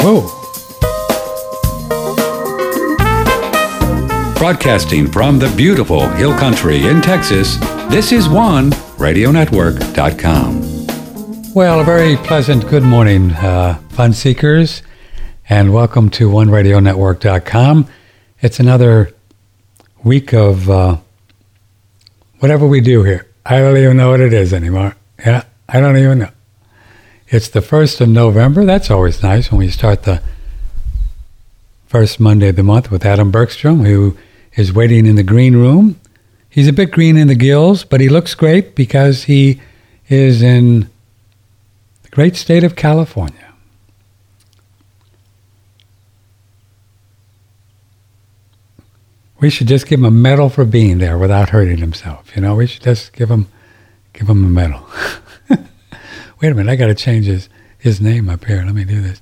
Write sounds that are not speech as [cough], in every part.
Whoa. Broadcasting from the beautiful Hill Country in Texas, this is one radionetwork.com. Well, a very pleasant good morning, uh, fun seekers, and welcome to oneradionetwork.com. It's another week of uh, whatever we do here. I don't even know what it is anymore. Yeah, I don't even know. It's the 1st of November. That's always nice when we start the first Monday of the month with Adam Bergstrom, who is waiting in the green room. He's a bit green in the gills, but he looks great because he is in the great state of California. We should just give him a medal for being there without hurting himself. You know, we should just give him give him a medal. [laughs] Wait a minute, I got to change his his name up here. Let me do this.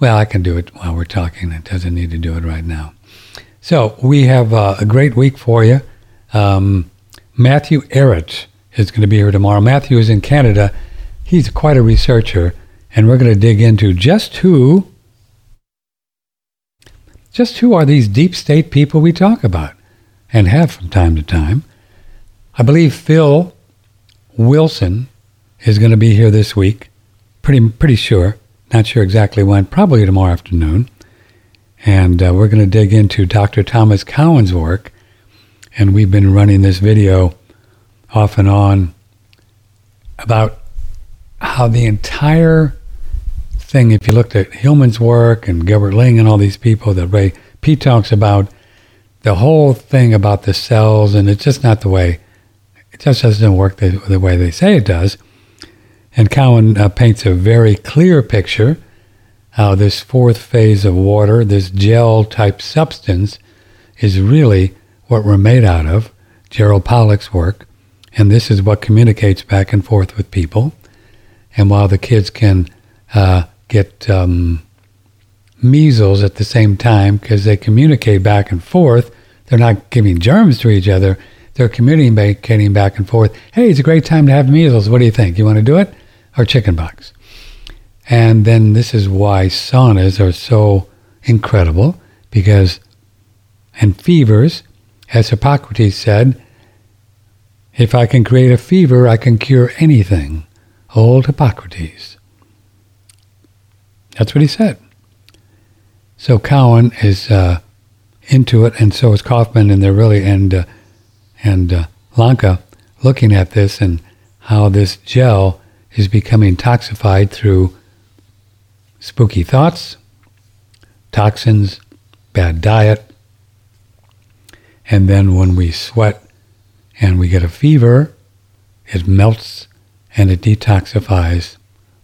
Well, I can do it while we're talking. It doesn't need to do it right now. So we have uh, a great week for you. Um, Matthew Ehret is going to be here tomorrow. Matthew is in Canada. He's quite a researcher, and we're going to dig into just who, just who are these deep state people we talk about, and have from time to time. I believe Phil Wilson is going to be here this week. Pretty pretty sure. Not sure exactly when. Probably tomorrow afternoon. And uh, we're going to dig into Dr. Thomas Cowan's work. And we've been running this video off and on about how the entire thing, if you looked at Hillman's work and Gilbert Ling and all these people that Ray Peat talks about, the whole thing about the cells, and it's just not the way, it just doesn't work the, the way they say it does. And Cowan uh, paints a very clear picture how this fourth phase of water, this gel type substance, is really what we're made out of, Gerald Pollack's work. And this is what communicates back and forth with people. And while the kids can uh, get um, measles at the same time because they communicate back and forth, they're not giving germs to each other. They're communicating back and forth. Hey, it's a great time to have measles. What do you think? You want to do it? Or chickenpox? And then this is why saunas are so incredible because, and fevers, as Hippocrates said, if I can create a fever, I can cure anything. Old Hippocrates. That's what he said. So Cowan is uh, into it, and so is Kaufman, and they're really and uh, and uh, Lanka looking at this and how this gel is becoming toxified through spooky thoughts, toxins, bad diet, and then when we sweat and we get a fever, it melts and it detoxifies.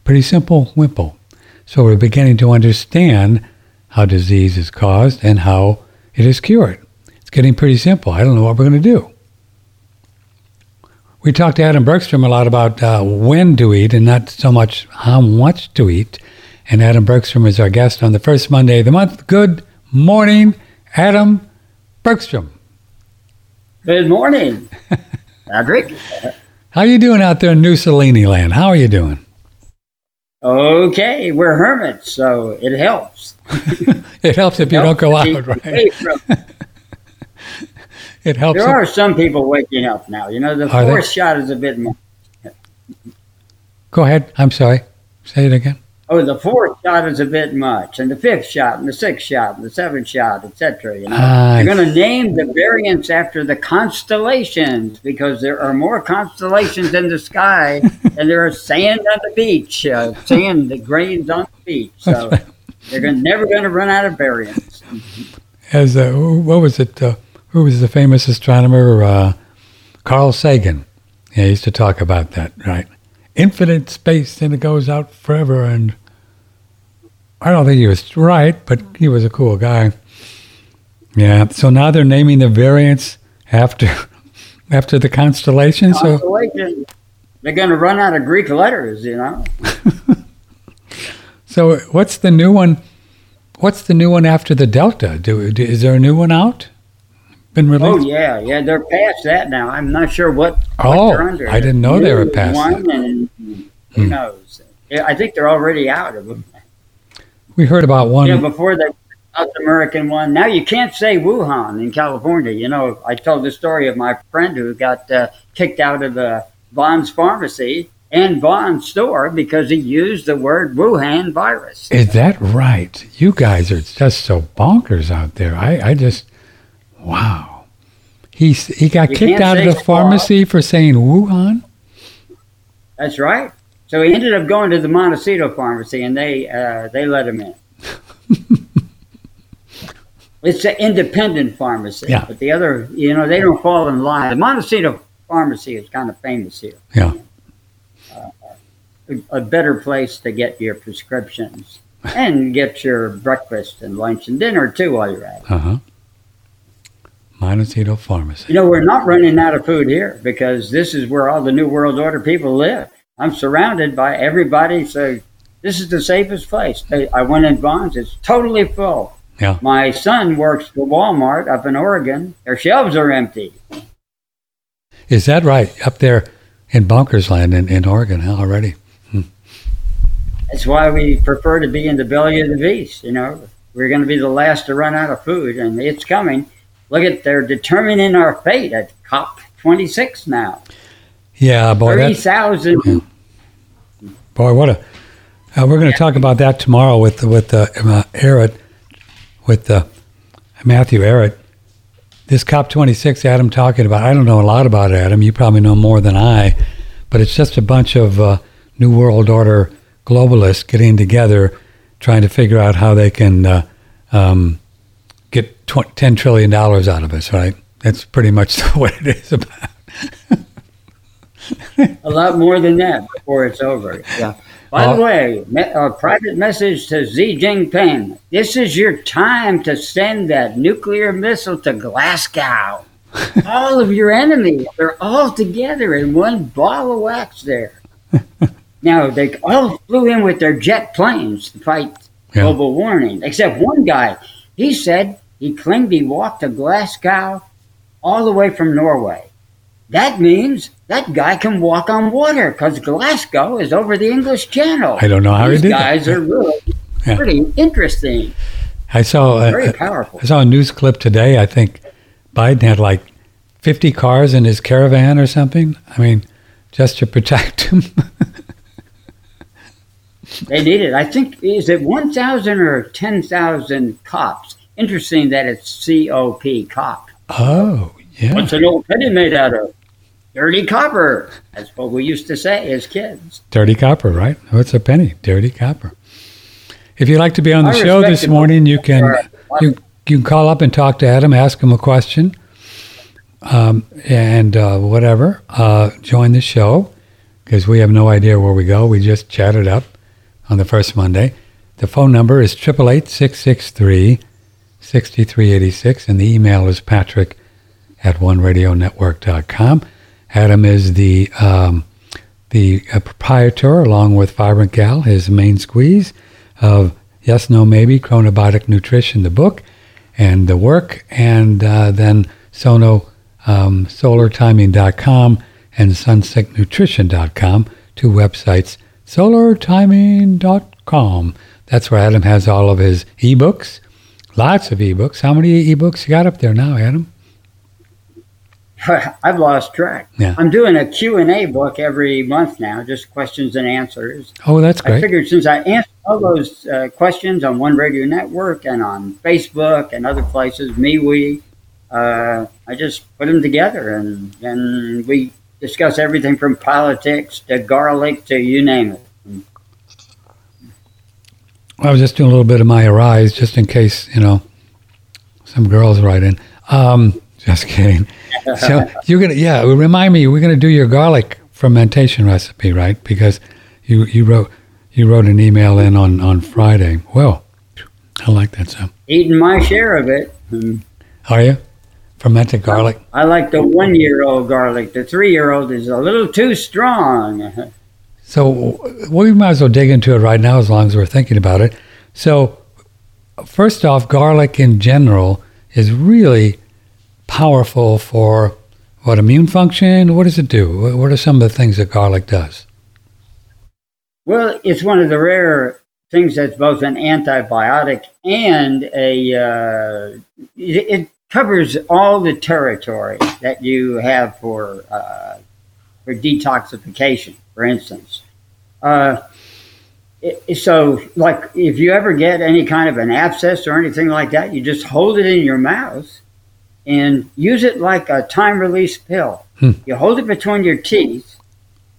Pretty simple wimple. So we're beginning to understand how disease is caused and how it is cured. It's getting pretty simple. I don't know what we're going to do. We talked to Adam Bergstrom a lot about uh, when to eat and not so much how much to eat. And Adam Bergstrom is our guest on the first Monday of the month. Good morning, Adam Bergstrom. Good morning, [laughs] Patrick. How you doing out there in New Salini land? How are you doing? Okay, we're hermits, so it helps. [laughs] it helps if you helps don't go out, right? It helps. There are some people waking up now. You know, the are fourth shot is a bit more. Go ahead. I'm sorry. Say it again oh, the fourth shot is a bit much, and the fifth shot, and the sixth shot, and the seventh shot, etc. You know, uh, you're going to name the variants after the constellations because there are more constellations in the sky [laughs] than there are sand on the beach, uh, sand the grains on the beach. So they're gonna, never going to run out of variants. As uh, what was it? Uh, who was the famous astronomer? Uh, Carl Sagan. Yeah, he used to talk about that, right? infinite space and it goes out forever. And I don't think he was right, but he was a cool guy. Yeah. So now they're naming the variants after [laughs] after the constellation. Constellation. So they're going to run out of Greek letters, you know. [laughs] so what's the new one? What's the new one after the Delta? Do, do is there a new one out? Been released? Oh yeah, yeah, they're past that now. I'm not sure what. Oh, what under. I didn't know they were past one, that. And who hmm. knows? I think they're already out of them. We heard about one. You know, before the South American one. Now you can't say Wuhan in California. You know, I told the story of my friend who got uh, kicked out of the Vons pharmacy and Vons store because he used the word Wuhan virus. Is that right? You guys are just so bonkers out there. I, I just, wow. He's, he got you kicked out of the pharmacy for saying Wuhan? That's right. So he ended up going to the Montecito pharmacy and they, uh, they let him in. [laughs] it's an independent pharmacy. Yeah. But the other, you know, they don't fall in line. The Montecito pharmacy is kind of famous here. Yeah. Uh, a, a better place to get your prescriptions and get your breakfast and lunch and dinner too while you're at it. Uh huh. Montecito Pharmacy. You know, we're not running out of food here because this is where all the New World Order people live. I'm surrounded by everybody, so this is the safest place. I went in Vons, it's totally full. Yeah. My son works for Walmart up in Oregon. Their shelves are empty. Is that right? Up there in Bonkers Land in, in Oregon huh, already? Hmm. That's why we prefer to be in the belly of the beast. You know, we're going to be the last to run out of food, and it's coming. Look at they're determining our fate at COP 26 now. Yeah, boy, thirty thousand. Yeah. Boy, what a! Uh, we're going to yeah. talk about that tomorrow with with uh, uh, Ehret, with uh, Matthew Ehret this COP26 Adam talking about, I don't know a lot about it, Adam. You probably know more than I, but it's just a bunch of uh, New World Order globalists getting together, trying to figure out how they can uh, um, get tw- $10 trillion out of us, right? That's pretty much [laughs] what it is about. a lot more than that before it's over. Yeah. By the uh, way, a private message to Xi Jinping. This is your time to send that nuclear missile to Glasgow. [laughs] all of your enemies are all together in one ball of wax there. now, they all flew in with their jet planes to fight yeah. global warming, except one guy. He said he claimed he walked to Glasgow all the way from Norway. That means that guy can walk on water because Glasgow is over the English Channel. I don't know how These he did guys that. are really yeah. pretty interesting. I saw a, very uh, powerful. I saw a news clip today. I think Biden had like 50 cars in his caravan or something. I mean, just to protect him. [laughs] they need it. I think is it 1,000 or 10,000 cops. Interesting that it's COP cop. Oh, yeah. What's an old penny made out of? Dirty copper. That's what we used to say as kids. Dirty copper, right? What's a penny? Dirty copper. If you'd like to be on the I show this morning, you can you, you can call up and talk to Adam, ask him a question, um, and uh, whatever. Uh, join the show because we have no idea where we go. We just chatted up on the first Monday. The phone number is 888 663 6386, and the email is patrick at oneradionetwork.com. Adam is the um, the uh, proprietor, along with Vibrant Gal, his main squeeze of Yes, No, Maybe, Chronobiotic Nutrition, the book, and the work, and uh, then Sono um, SolarTiming.com and SunSickNutrition.com, two websites, SolarTiming.com. That's where Adam has all of his ebooks, lots of ebooks. How many ebooks you got up there now, Adam? [laughs] I've lost track. Yeah. I'm doing a Q&A book every month now, just questions and answers. Oh, that's great. I figured since I answered all those uh, questions on One Radio Network and on Facebook and other places, MeWe, uh, I just put them together and, and we discuss everything from politics to garlic to you name it. I was just doing a little bit of my arise just in case, you know, some girls write in. Um, [laughs] just kidding so [laughs] you're gonna, yeah. Remind me, we're gonna do your garlic fermentation recipe, right? Because you you wrote you wrote an email in on on Friday. Well, I like that so. Eating my share of it. Are you fermented garlic? I like the one year old garlic. The three year old is a little too strong. [laughs] So we might as well dig into it right now, as long as we're thinking about it. So, first off, garlic in general is really powerful for what immune function? What does it do? What are some of the things that garlic does? Well, it's one of the rare things that's both an antibiotic and a uh, it, it, covers all the territory that you have for uh, for detoxification, for instance. Uh, it, so, like, if you ever get any kind of an abscess or anything like that, you just hold it in your mouth and use it like a time release pill. Hmm. You hold it between your teeth,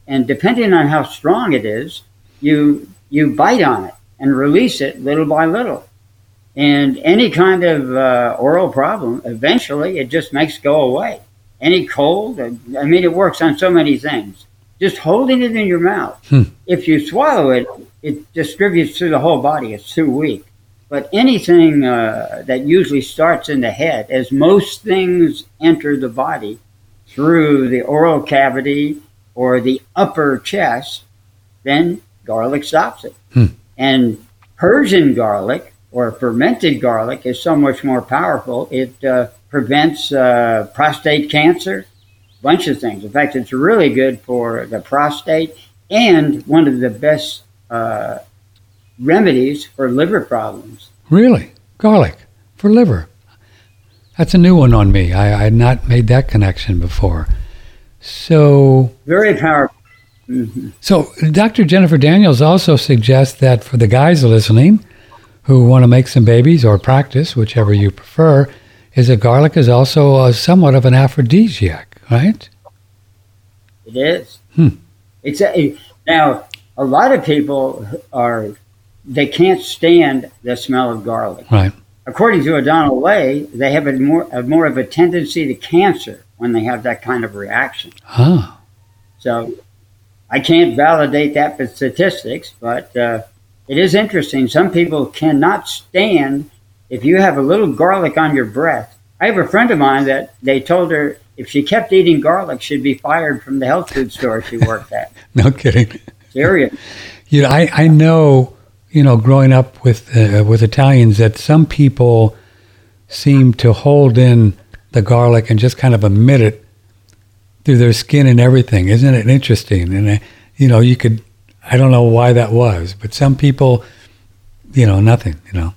and depending on how strong it is, you you bite on it and release it little by little. And any kind of uh, oral problem, eventually it just makes go away. Any cold, I mean, it works on so many things. Just holding it in your mouth. Hmm. If you swallow it, it distributes through the whole body. It's too weak. But anything uh, that usually starts in the head, as most things enter the body through the oral cavity or the upper chest, then garlic stops it. Hmm. And Persian garlic or fermented garlic is so much more powerful. It uh, prevents uh, prostate cancer, a bunch of things. In fact, it's really good for the prostate and one of the best uh, remedies for liver problems. Really? Garlic for liver? That's a new one on me. I, I had not made that connection before. So. Very powerful. Mm-hmm. So, Dr. Jennifer Daniels also suggests that for the guys listening who want to make some babies or practice, whichever you prefer, is that garlic is also a, somewhat of an aphrodisiac, right? It is. Hmm. It's a, now a lot of people are they can't stand the smell of garlic. Right. According to O'Donnell Lay, they have a more a more of a tendency to cancer when they have that kind of reaction. Ah. So I can't validate that with statistics, but uh, it is interesting. Some people cannot stand if you have a little garlic on your breath. I have a friend of mine that they told her if she kept eating garlic, she'd be fired from the health food store she worked at. [laughs] no kidding. Serious. You know, I, I know, you know, growing up with uh, with Italians, that some people seem to hold in the garlic and just kind of emit it through their skin and everything. Isn't it interesting? And, uh, you know, you could, I don't know why that was, but some people, you know, nothing, you know.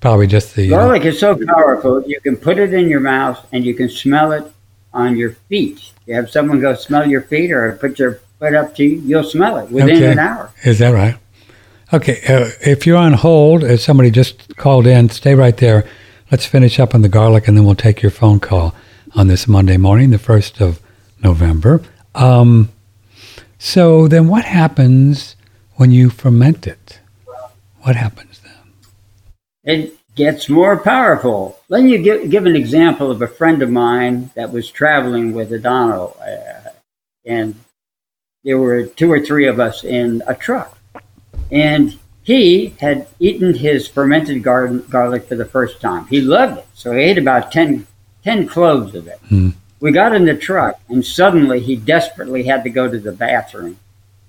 Probably just the. Garlic is so powerful, you can put it in your mouth and you can smell it on your feet. You have someone go smell your feet or put your foot up to you, you'll smell it within okay. an hour. Is that right? Okay, uh, if you're on hold, if somebody just called in, stay right there. Let's finish up on the garlic and then we'll take your phone call on this Monday morning, the 1st of November. Um, so then what happens when you ferment it? What happens? It gets more powerful. Let me give, give an example of a friend of mine that was traveling with O'Donnell. Uh, and there were two or three of us in a truck. And he had eaten his fermented gar- garlic for the first time. He loved it. So he ate about 10 10 cloves of it. Hmm. We got in the truck, and suddenly he desperately had to go to the bathroom.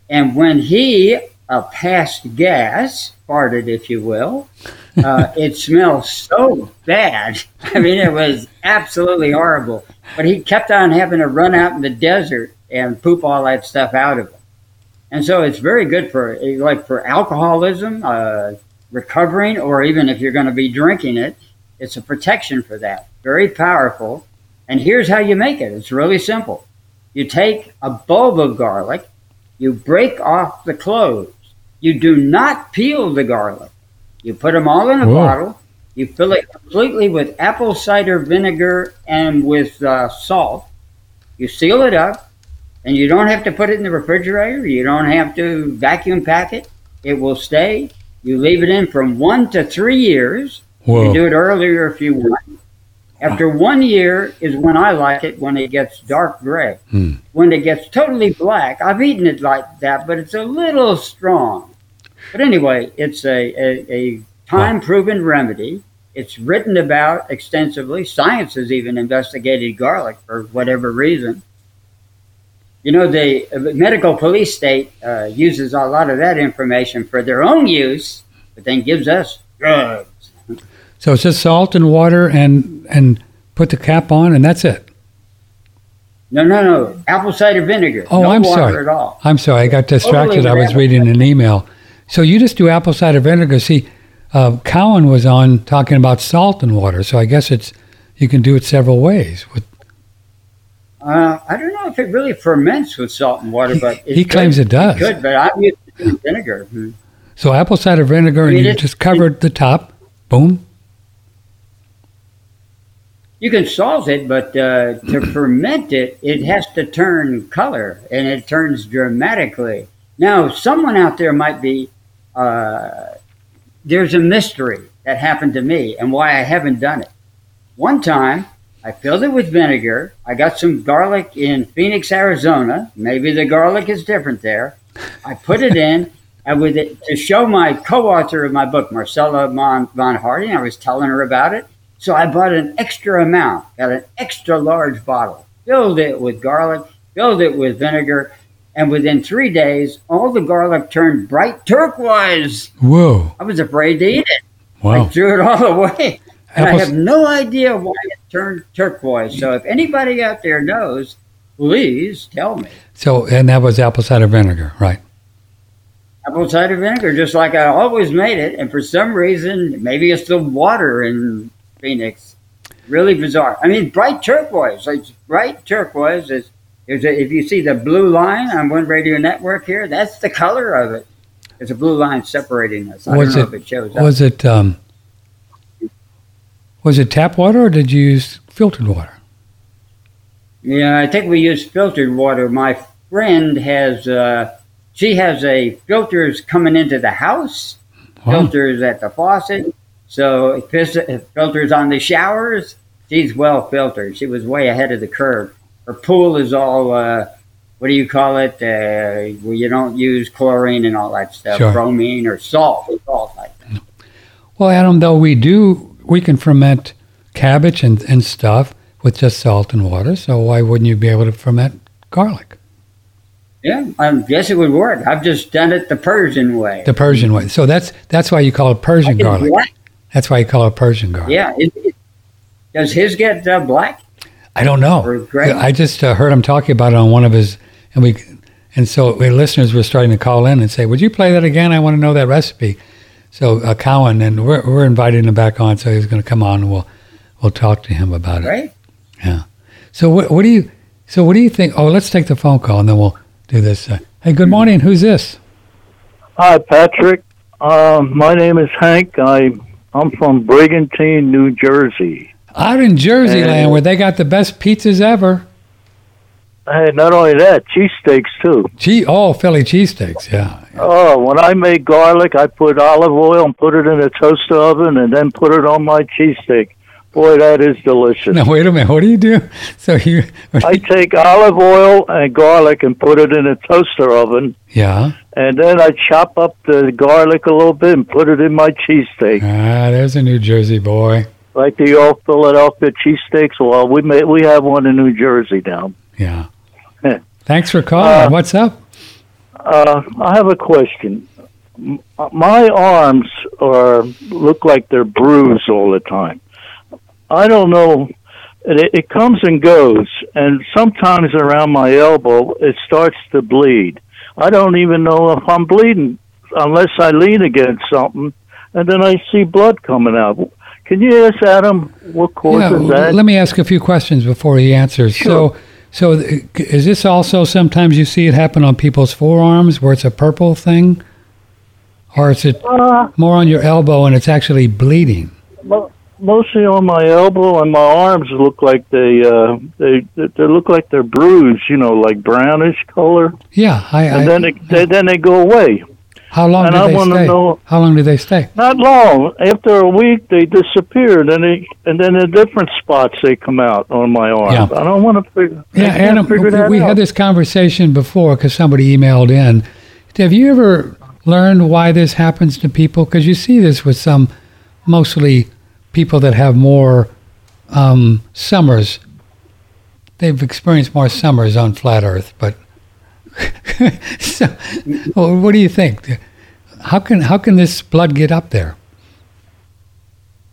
And when he uh, passed gas, farted, if you will, uh, [laughs] it smelled so bad. I mean, it was absolutely horrible. But he kept on having to run out in the desert and poop all that stuff out of him. And so it's very good for like for alcoholism, uh, recovering, or even if you're going to be drinking it, it's a protection for that. Very powerful. And here's how you make it. It's really simple. You take a bulb of garlic, you break off the cloves. You do not peel the garlic. You put them all in a Whoa. bottle. You fill it completely with apple cider vinegar and with uh, salt. You seal it up, and you don't have to put it in the refrigerator. You don't have to vacuum pack it. It will stay. You leave it in from one to three years. Whoa. You do it earlier if you want. After one year is when I like it when it gets dark gray. Hmm. When it gets totally black, I've eaten it like that, but it's a little strong. But anyway, it's a, a, a time proven remedy. It's written about extensively. Science has even investigated garlic for whatever reason. You know, the medical police state uh, uses a lot of that information for their own use, but then gives us drugs. So it's just salt and water and and put the cap on and that's it. No, no, no. Apple cider vinegar. Oh, no I'm sorry. I'm sorry. I got distracted. Totally I was reading an email. So you just do apple cider vinegar. See, uh, Cowan was on talking about salt and water. So I guess it's you can do it several ways. With uh, I don't know if it really ferments with salt and water, but he claims it does. It could, but I'm used to vinegar. Hmm. So apple cider vinegar, I mean, and you just covered the top. Boom. You can salt it, but uh, to [clears throat] ferment it, it has to turn color, and it turns dramatically. Now, someone out there might be. Uh, there's a mystery that happened to me, and why I haven't done it. One time, I filled it with vinegar. I got some garlic in Phoenix, Arizona. Maybe the garlic is different there. I put it in, [laughs] and with it to show my co-author of my book, Marcella Von, Von Harding, I was telling her about it. So I bought an extra amount, got an extra large bottle, filled it with garlic, filled it with vinegar, and within three days, all the garlic turned bright turquoise. Whoa! I was afraid to eat it. Wow! I threw it all [laughs] away. And I have no idea why it turned turquoise. So if anybody out there knows, please tell me. So, and that was apple cider vinegar, right? Apple cider vinegar, just like I always made it. And for some reason, maybe it's the water in Phoenix. Really bizarre. I mean, bright turquoise. Like bright turquoise is. A, if you see the blue line on one radio network here, that's the color of it. There's a blue line separating us. I was don't know it, if it shows up. Was it um, was it tap water or did you use filtered water? Yeah, I think we used filtered water. My friend has, uh, she has a filters coming into the house, wow. filters at the faucet, so it filters on the showers. She's well filtered. She was way ahead of the curve. Her pool is all, uh, what do you call it? Uh, where you don't use chlorine and all that stuff, sure. bromine or salt, salt like that. Well, Adam, though we do we can ferment cabbage and, and stuff with just salt and water. So why wouldn't you be able to ferment garlic? Yeah, I guess it would work. I've just done it the Persian way. The Persian way. So that's that's why you call it Persian garlic. Black. That's why you call it Persian garlic. Yeah. It, it, does his get uh, black? I don't know. I just uh, heard him talking about it on one of his, and we, and so the listeners were starting to call in and say, "Would you play that again? I want to know that recipe." So uh, Cowan, and we're we're inviting him back on, so he's going to come on, and we'll we'll talk to him about it. Right. Yeah. So what what do you so what do you think? Oh, let's take the phone call, and then we'll do this. Uh, hey, good morning. Who's this? Hi, Patrick. Um, my name is Hank. I I'm from Brigantine, New Jersey. Out in Jersey and, land, where they got the best pizzas ever. Hey, not only that, cheesesteaks too. Gee, oh, Philly cheesesteaks, yeah, yeah. Oh, when I make garlic, I put olive oil and put it in a toaster oven, and then put it on my cheesesteak. Boy, that is delicious. Now wait a minute. What do you do? [laughs] So you? I take olive oil and garlic and put it in a toaster oven. Yeah. And then I chop up the garlic a little bit and put it in my cheesesteak. Ah, there's a New Jersey boy. Like the old Philadelphia cheesesteaks. Well, we may, we have one in New Jersey now. Yeah. Thanks for calling. Uh, What's up? Uh, I have a question. My arms are look like they're bruised all the time. I don't know. It, it comes and goes, and sometimes around my elbow it starts to bleed. I don't even know if I'm bleeding unless I lean against something, and then I see blood coming out. Can you ask Adam what causes yeah, that? Let me ask a few questions before he answers. Sure. So so is this also sometimes you see it happen on people's forearms where it's a purple thing, or is it uh, more on your elbow and it's actually bleeding? Mostly on my elbow and my arms look like they uh, they they look like they're bruised, you know, like brownish color. Yeah, I. And I, then they, they then they go away. How long and do I they stay? Know, How long do they stay? Not long. After a week, they disappear, and they and then in different spots they come out on my arm. Yeah. I don't want to figure. Yeah, Adam, figure we, we had this conversation before because somebody emailed in. Have you ever learned why this happens to people? Because you see this with some, mostly people that have more um, summers. They've experienced more summers on flat Earth, but [laughs] so, well, what do you think? How can how can this blood get up there?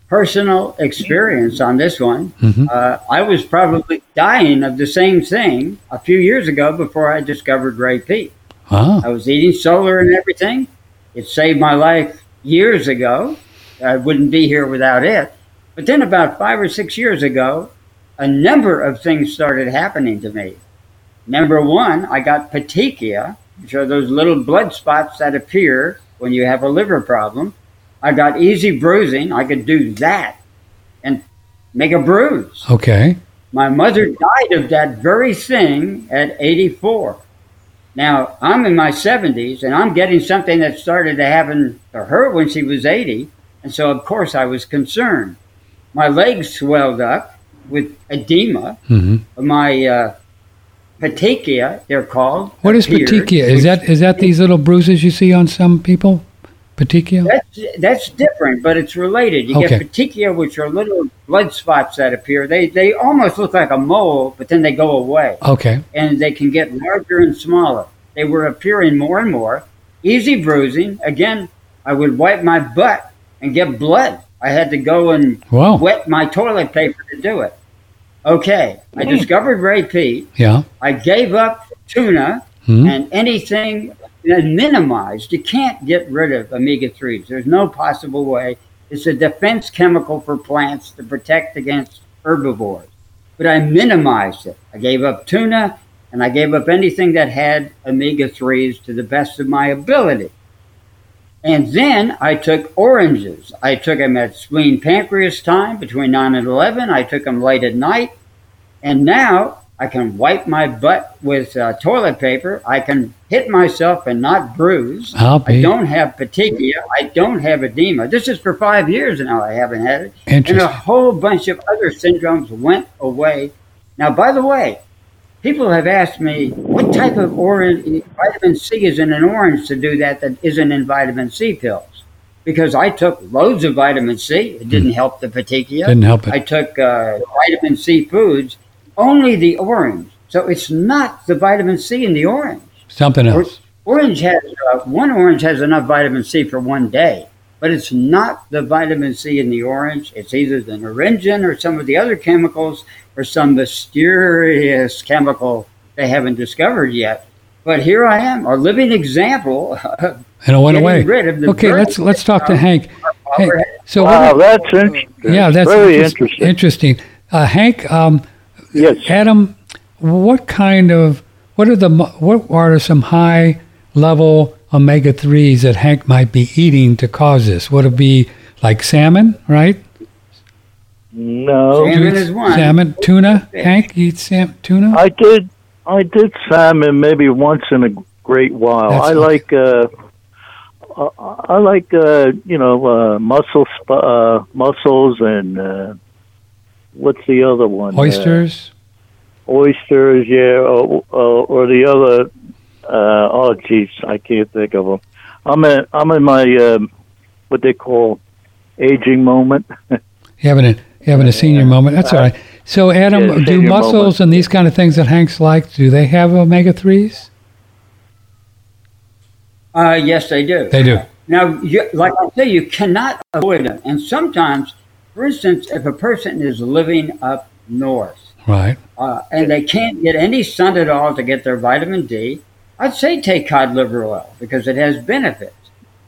Personal experience on this one. Mm-hmm. Uh, I was probably dying of the same thing a few years ago before I discovered Ray Peat. Ah. I was eating solar and everything, It saved my life years ago. I wouldn't be here without it. But then about five or six years ago, a number of things started happening to me. Number one, I got petechia, which are those little blood spots that appear when you have a liver problem. I got easy bruising. I could do that and make a bruise. Okay. My mother died of that very thing at 84. Now, I'm in my 70s and I'm getting something that started to happen to her when she was 80. And so, of course, I was concerned. My legs swelled up with edema. Mm-hmm. My uh, petechia, they're called. What is appeared, petechia? Is that is that these little bruises you see on some people? Petechia? That's, that's different, but it's related. You Okay. get petechia, which are little blood spots that appear. They, they almost look like a mole, but then they go away. Okay. and they can get larger and smaller. They were appearing more and more. Easy bruising. Again, I would wipe my butt and get blood. I had to go and Wow. wet my toilet paper to do it. Okay, I discovered Ray Peat. Yeah. I gave up tuna Hmm. and anything and minimized. You can't get rid of omega 3s. There's no possible way. It's a defense chemical for plants to protect against herbivores. But I minimized it. I gave up tuna and I gave up anything that had omega 3s to the best of my ability. And then I took oranges. I took them at spleen pancreas time between 9 and 11. I took them late at night. And now I can wipe my butt with uh, toilet paper. I can hit myself and not bruise. I don't have petechia. I don't have edema. This is for five years now. I haven't had it. And a whole bunch of other syndromes went away. Now, by the way, people have asked me what type of orange vitamin C is in an orange to do that that isn't in vitamin C pills. Because I took loads of vitamin C, it didn't help the petechia. Didn't help it. I took uh, vitamin C foods, only the orange. So it's not the vitamin C in the orange. Something else. Orange has uh, one orange has enough vitamin C for one day, but it's not the vitamin C in the orange. It's either the naringin or some of the other chemicals or some mysterious chemical they haven't discovered yet. But here I am, a living example. of [laughs] And it went away. rid of the Okay, let's let's talk to Hank. Hey, so Wow, what, that's interesting. yeah, that's very interesting. Interesting. Uh, Hank, um, Yes. Adam, what kind of what are the what are some high level omega threes that Hank might be eating to cause this? Would it be like salmon, right? No, Salmon is one. Salmon, tuna. Hank eats sam- tuna. I did. I did salmon maybe once in a great while. That's I okay. like. Uh, uh, I like uh, you know uh, mussel uh, mussels and uh, what's the other one? Oysters. Uh, oysters, yeah, or, or, or the other. Uh, oh, jeez, I can't think of them. I'm in. I'm in my um, what they call aging moment. You [laughs] having a you having a senior moment? That's all right. So, Adam, Yeah, do muscles moment. and these kind of things that Hank's likes, do they have omega threes? Uh, yes, they do. They do. Now, you, like I say, you cannot avoid them. And sometimes, for instance, if a person is living up north Right. uh, and they can't get any sun at all to get their vitamin D, I'd say take cod liver oil because it has benefits.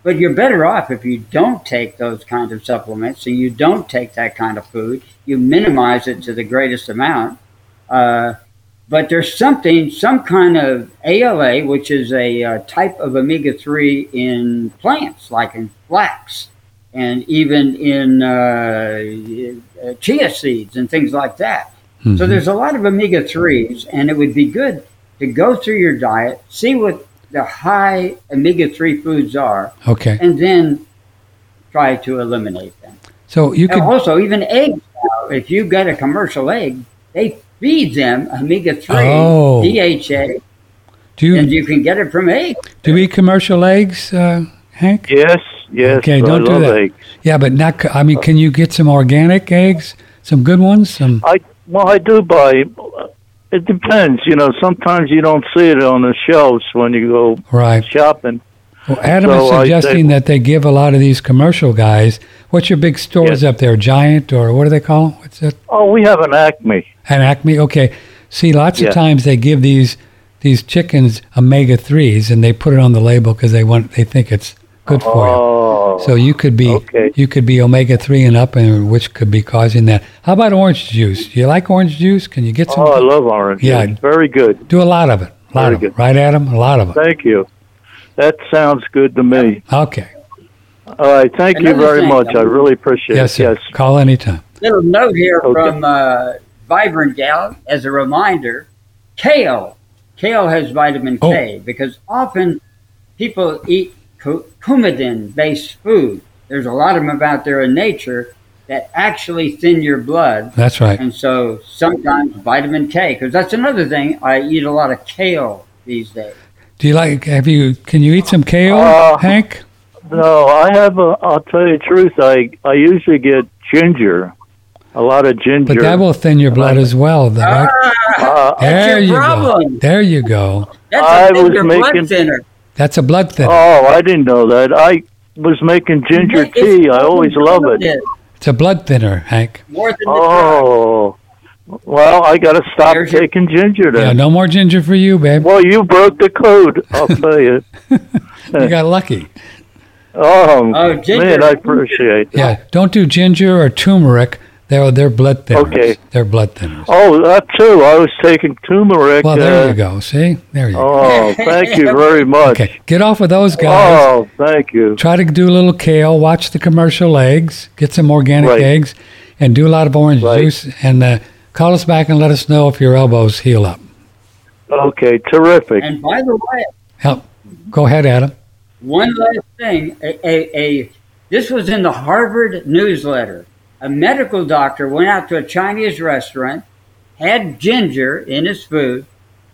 But you're better off if you don't take those kind of supplements and you don't take that kind of food. You minimize it to the greatest amount. Uh, but there's something, some kind of ALA, which is a uh, type of omega 3 in plants, like in flax and even in uh, chia seeds and things like that. So Mhm. there's a lot of omega 3s, and it would be good to go through your diet, see what the high omega 3 foods are, Okay. and then try to eliminate them. So you can also, even eggs now, if you get a commercial egg, they feed them omega 3, Oh. DHA, do and you you can get it from eggs. do you eat commercial eggs, uh, Hank? yes, yes. Okay, don't I do love that. eggs. Yeah, but not. I mean, can you get some organic eggs? Some good ones. Some. I well, I do buy. It depends, you know. Sometimes you don't see it on the shelves when you go Right. shopping. Well, Adam is So I suggesting say- that they give a lot of these commercial guys. What's your big stores Yes. up there? Giant or what do they call? What's it? Oh, we have an Acme. An Acme. Okay. See, lots Yeah. of times they give these these chickens omega threes and they put it on the label because they want they think it's good for Oh, you. So you could be okay. you could be omega three and up, and which could be causing that. How about orange juice? Do you like orange juice? Can you get some? oh, I love orange. Yeah. juice. very good. Do a lot of it. A lot Very of it. Right, Adam? A lot of it. Thank you. That sounds good to me. Okay. All right, thank you very thing, much. I really appreciate Yes, it. sir. Yes. Call anytime. Little note here Okay. from uh, Vibrant Gal as a reminder kale. Kale has vitamin K because often people eat cu- coumadin based food. There's a lot of them out there in nature that actually thin your blood. That's right. And so sometimes vitamin K, because that's another thing. I eat a lot of kale these days. Do you like? Have you? Can you eat some kale, Uh, Hank? No, I have. A, I'll tell you the truth. I I usually get ginger, a lot of ginger. But that will thin your blood as well. the- right? uh, There your you problem. go. There you go. That's I a was thinner blood making- thinner. That's a blood thinner. oh, I didn't know that. I was making ginger It's tea. I always love it. It's a blood thinner, Hank. More than the. Oh, well, I got to stop There's your- taking ginger Yeah, then. no more ginger for you, babe. Well, you broke the code. I'll [laughs] tell you. You got lucky. Oh, Oh, ginger. man, I appreciate that. Yeah, don't do ginger or turmeric. They're they're blood thinners. Okay. They're blood thinners. Oh, that too. I was taking turmeric. Well, there uh, you go. See, there you go. Oh, thank you very much. Okay, get off of those guys. Oh, thank you. Try to do a little kale. Watch the commercial eggs. Get some organic Right. eggs, and do a lot of orange Right. juice. And uh, call us back and let us know if your elbows heal up. Okay, terrific. And by the way, Help. Go ahead, Adam. one last thing. A, a, a this was in the Harvard newsletter. A medical doctor went out to a Chinese restaurant, had ginger in his food,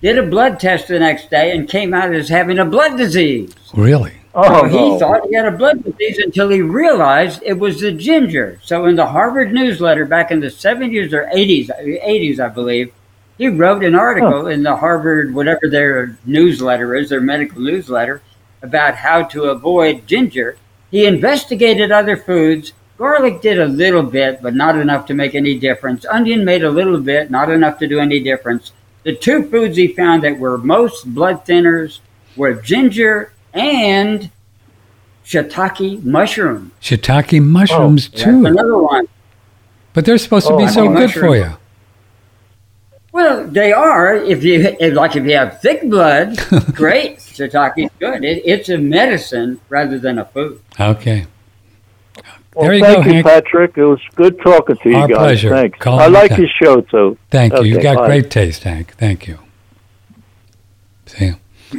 did a blood test the next day, and came out as having a blood disease. Really? Oh, So he no. thought he had a blood disease until he realized it was the ginger. So in the Harvard newsletter back in the 70s or 80s, 80s I believe, he wrote an article in the Harvard whatever their newsletter is, their medical newsletter, about how to avoid ginger. He investigated other foods. Garlic did a little bit, but not enough to make any difference. Onion made a little bit, not enough to do any difference. The two foods he found that were most blood thinners were ginger and shiitake mushroom. Shiitake mushrooms oh, That's too. another one. But they're supposed to Oh, be I so mean, good for you. Well, they are. If you if, like, if you have thick blood, [laughs] great. Shiitake is good. It, it's a medicine rather than a food. Okay. Well, there you thank go, you, Hank. Patrick. It was good talking to you Our guys. pleasure. Thanks. Call I like anytime. your show too. Thank you. You've got bye. great taste, Hank. Thank you. See,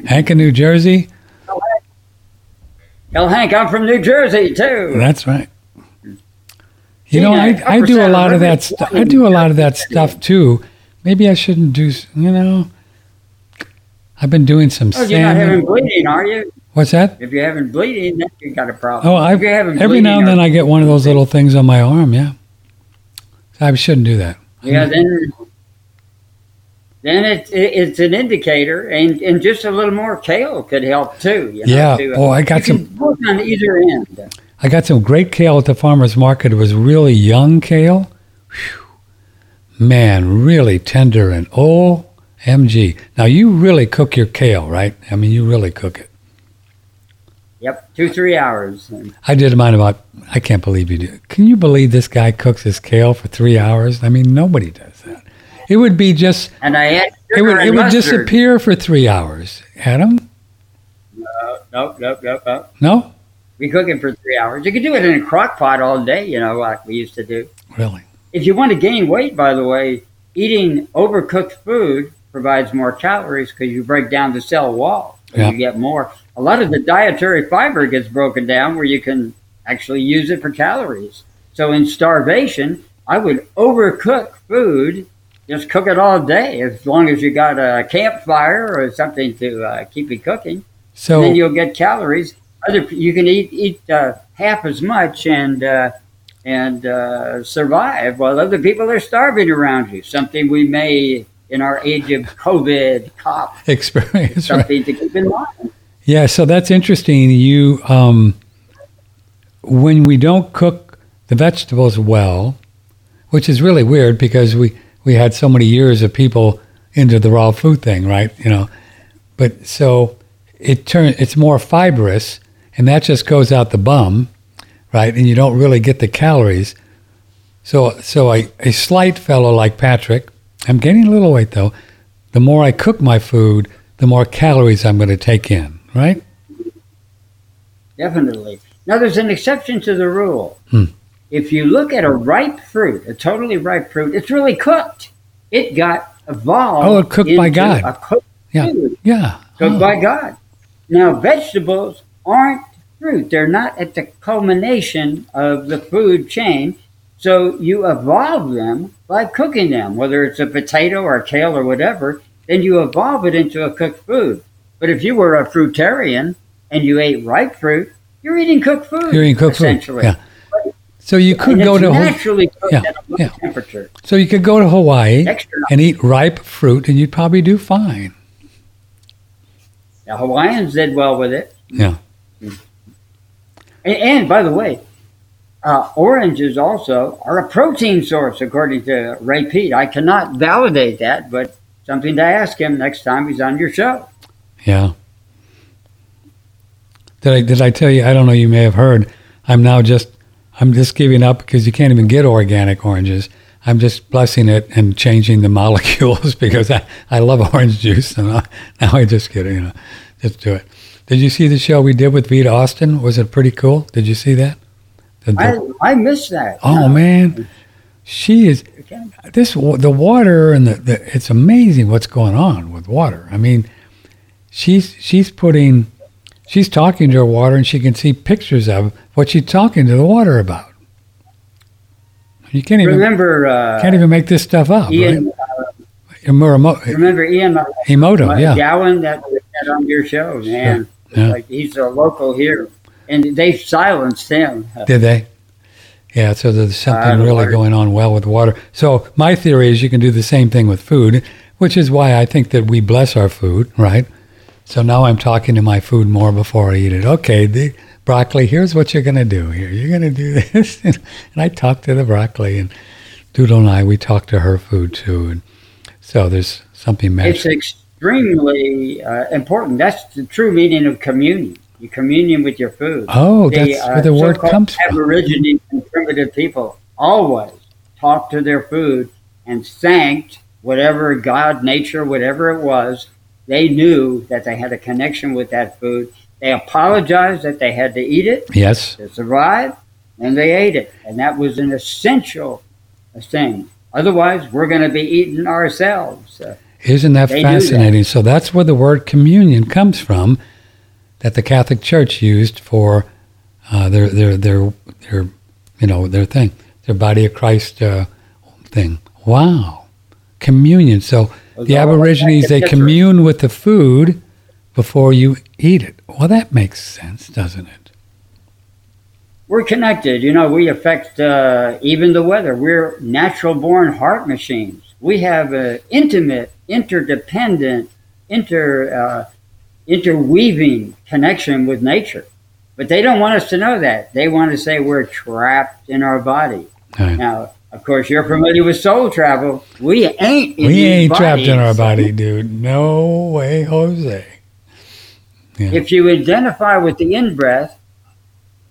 Hank in New Jersey. Hell, Hank, I'm from New Jersey too. That's right. You know, I, I do a lot of that. St- I do a lot of that stuff too. Maybe I shouldn't do. You know, I've been doing some Oh, you're not having bleeding, are you? What's that? If you're having bleeding, you got a problem. Oh, I every now and then I get one of those little things on my arm. Yeah, I shouldn't do that. Yeah, then then it, it, it's an indicator, and, and just a little more kale could help too. You know, Yeah. to, uh, Oh, I got can work on either end. I got some great kale at the farmer's market. It was really young kale. Whew. Man, really tender and oh, mg. Now, you really cook your kale, right? I mean, you really cook it. Yep, two three hours. I did mine about, I can't believe you do. Can you believe this guy cooks his kale for three hours? I mean, nobody does that. It would be just, And I had it would, it would disappear for three hours. Adam? No, no, no, nope. No? No. We cook it for three hours. You could do it in a crock pot all day, you know, like we used to do. Really? If you want to gain weight, by the way, eating overcooked food provides more calories because you break down the cell wall. Yeah. You get more. A lot of the dietary fiber gets broken down where you can actually use it for calories. So in starvation, I would overcook food. Just cook it all day as long as you got a campfire or something to uh, keep it cooking. So, then you'll get calories. Other you can eat eat uh, half as much and uh, and uh, survive while other people are starving around you. Something we may, in our age of COVID, cop [laughs] experience, right? something to keep in mind. Yeah, so that's interesting. You, um, when we don't cook the vegetables well, which is really weird because we, we had so many years of people into the raw food thing, right? You know, but so it turn it's more fibrous and that just goes out the bum, right? And you don't really get the calories. So, so a, a slight fellow like Patrick, I'm gaining a little weight though. The more I cook my food, the more calories I'm going to take in, right? Definitely. Now, there's an exception to the rule. Hmm. If you look at a ripe fruit, a totally ripe fruit, it's really cooked. It got evolved. Oh, cooked by God. A cooked Yeah. food, Yeah. cooked Oh. by God. Now, vegetables aren't fruit. They're not at the culmination of the food chain. So you evolve them by cooking them, whether it's a potato or a kale or whatever, then you evolve it into a cooked food. But if you were a fruitarian and you ate ripe fruit, you're eating cooked food. You're eating cooked food. essentially. Yeah. So you could And go to naturally cooked Yeah, at a low yeah. temperature. so you could go to Hawaii and eat ripe fruit, and you'd probably do fine. The Hawaiians did well with it. Yeah. And, and by the way, uh, oranges also are a protein source, according to Ray Peat. I cannot validate that, but something to ask him next time he's on your show. Yeah. Did I did I tell you? I don't know. You may have heard. I'm now just I'm just giving up because you can't even get organic oranges. I'm just blessing it and changing the [laughs] molecules because I, I love orange juice and I, now I just get it, you know just do it. Did you see the show we did with Vita Austin? Was it pretty cool? Did you see that? The- the- I, I missed that. oh No. man, she is this the water and the, the it's amazing what's going on with water. I mean, she's she's putting she's talking to her water and she can see pictures of what she's talking to the water about. You can't even Remember, uh, can't even make this stuff up, Ian, right? Muramo- remember Ian Emoto, yeah, Gowan that had on your show, man. yeah. Like he's a local here, and they silenced him. Did they? Yeah, so there's something really know. going on well with water. So my theory is you can do the same thing with food, which is why I think that we bless our food, right? So now I'm talking to my food more before I eat it. Okay, the broccoli, here's what you're going to do here. You're going to do [laughs] this. and I talk to the broccoli, and Doodle and I, we talk to her food too. And so there's something magical. It's extremely uh, important. That's the true meaning of communion. You communion with your food. Oh, The, that's uh, where the word comes from. Aborigines and primitive people always talked to their food and thanked whatever God, nature, whatever it was. They knew that they had a connection with that food. They apologized that they had to eat it Yes. to survive, and they ate it. And that was an essential thing. Otherwise, we're going to be eating ourselves. Uh, Isn't that do that. fascinating? So that's where the word communion comes from, that the Catholic Church used for uh, their their their their you know their thing, their body of Christ uh, thing. Wow, communion. So the Aborigines, they commune with the food before you eat it. Well, that makes sense, doesn't it? We're connected. You know, we affect uh, even the weather. We're natural born heart machines. We have an intimate, interdependent, inter, uh, interweaving connection with nature. But they don't want us to know that. They want to say we're trapped in our body. Right. Now, of course, you're familiar with soul travel. We ain't. In We ain't trapped in our body, dude. No way, Jose. Yeah. If you identify with the in breath,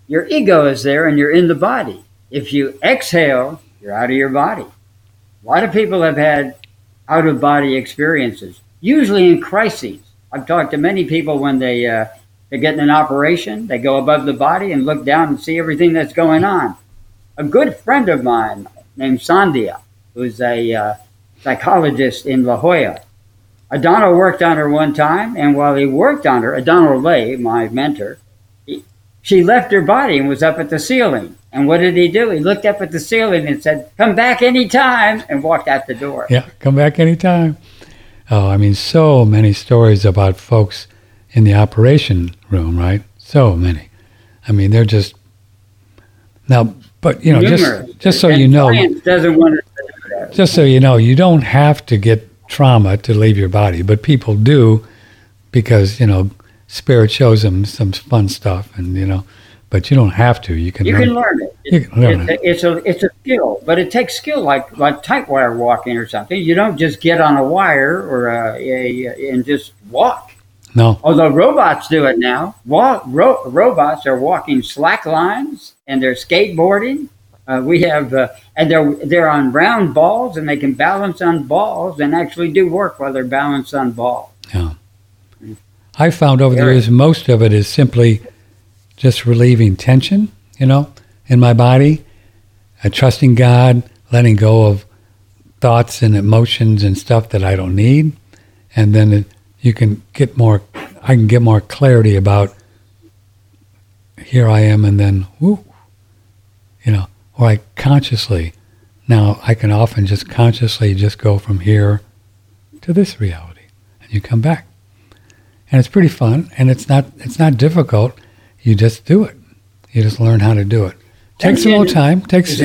your ego is there and you're in the body. If you exhale, you're out of your body. A lot of people have had out of body experiences, usually in crises. I've talked to many people when they uh, they're getting an operation, they go above the body and look down and see everything that's going on. A good friend of mine named Sandhya, who's a uh, psychologist in La Jolla, Adano worked on her one time, and while he worked on her, Adano Lay, my mentor, he, she left her body and was up at the ceiling. And what did he do? He looked up at the ceiling and said, "Come back anytime," and walked out the door. Yeah, come back anytime. Oh, I mean, so many stories about folks in the operation room, right? So many. I mean, they're just now, but you know, just just so And you know, doesn't want to do that. just so you know, you don't have to get trauma to leave your body, but people do because you know, spirit shows them some fun stuff, and you know, but you don't have to. You can. You learn. can learn it. You can learn It- It's a it's a skill, but it takes skill, like like tight wire walking or something. You don't just get on a wire or a, a, and just walk. No. Although robots do it now. Wa- ro- robots are walking slack lines and they're skateboarding. Uh, we have, uh, and they're they're on round balls and they can balance on balls and actually do work while they're balanced on balls. Yeah. I found over the years most of it is simply just relieving tension, you know, in my body, uh, trusting God, letting go of thoughts and emotions and stuff that I don't need, and then it, you can get more. I can get more clarity about here I am, and then whoo, you know, or I consciously. Now I can often just consciously just go from here to this reality, and you come back, and it's pretty fun, and it's not it's not difficult. You just do it. You just learn how to do it. Takes a little time. Takes.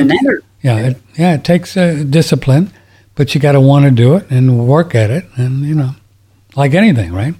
Yeah, it, yeah, it takes uh, discipline, but you got to want to do it and work at it, and you know, like anything, right?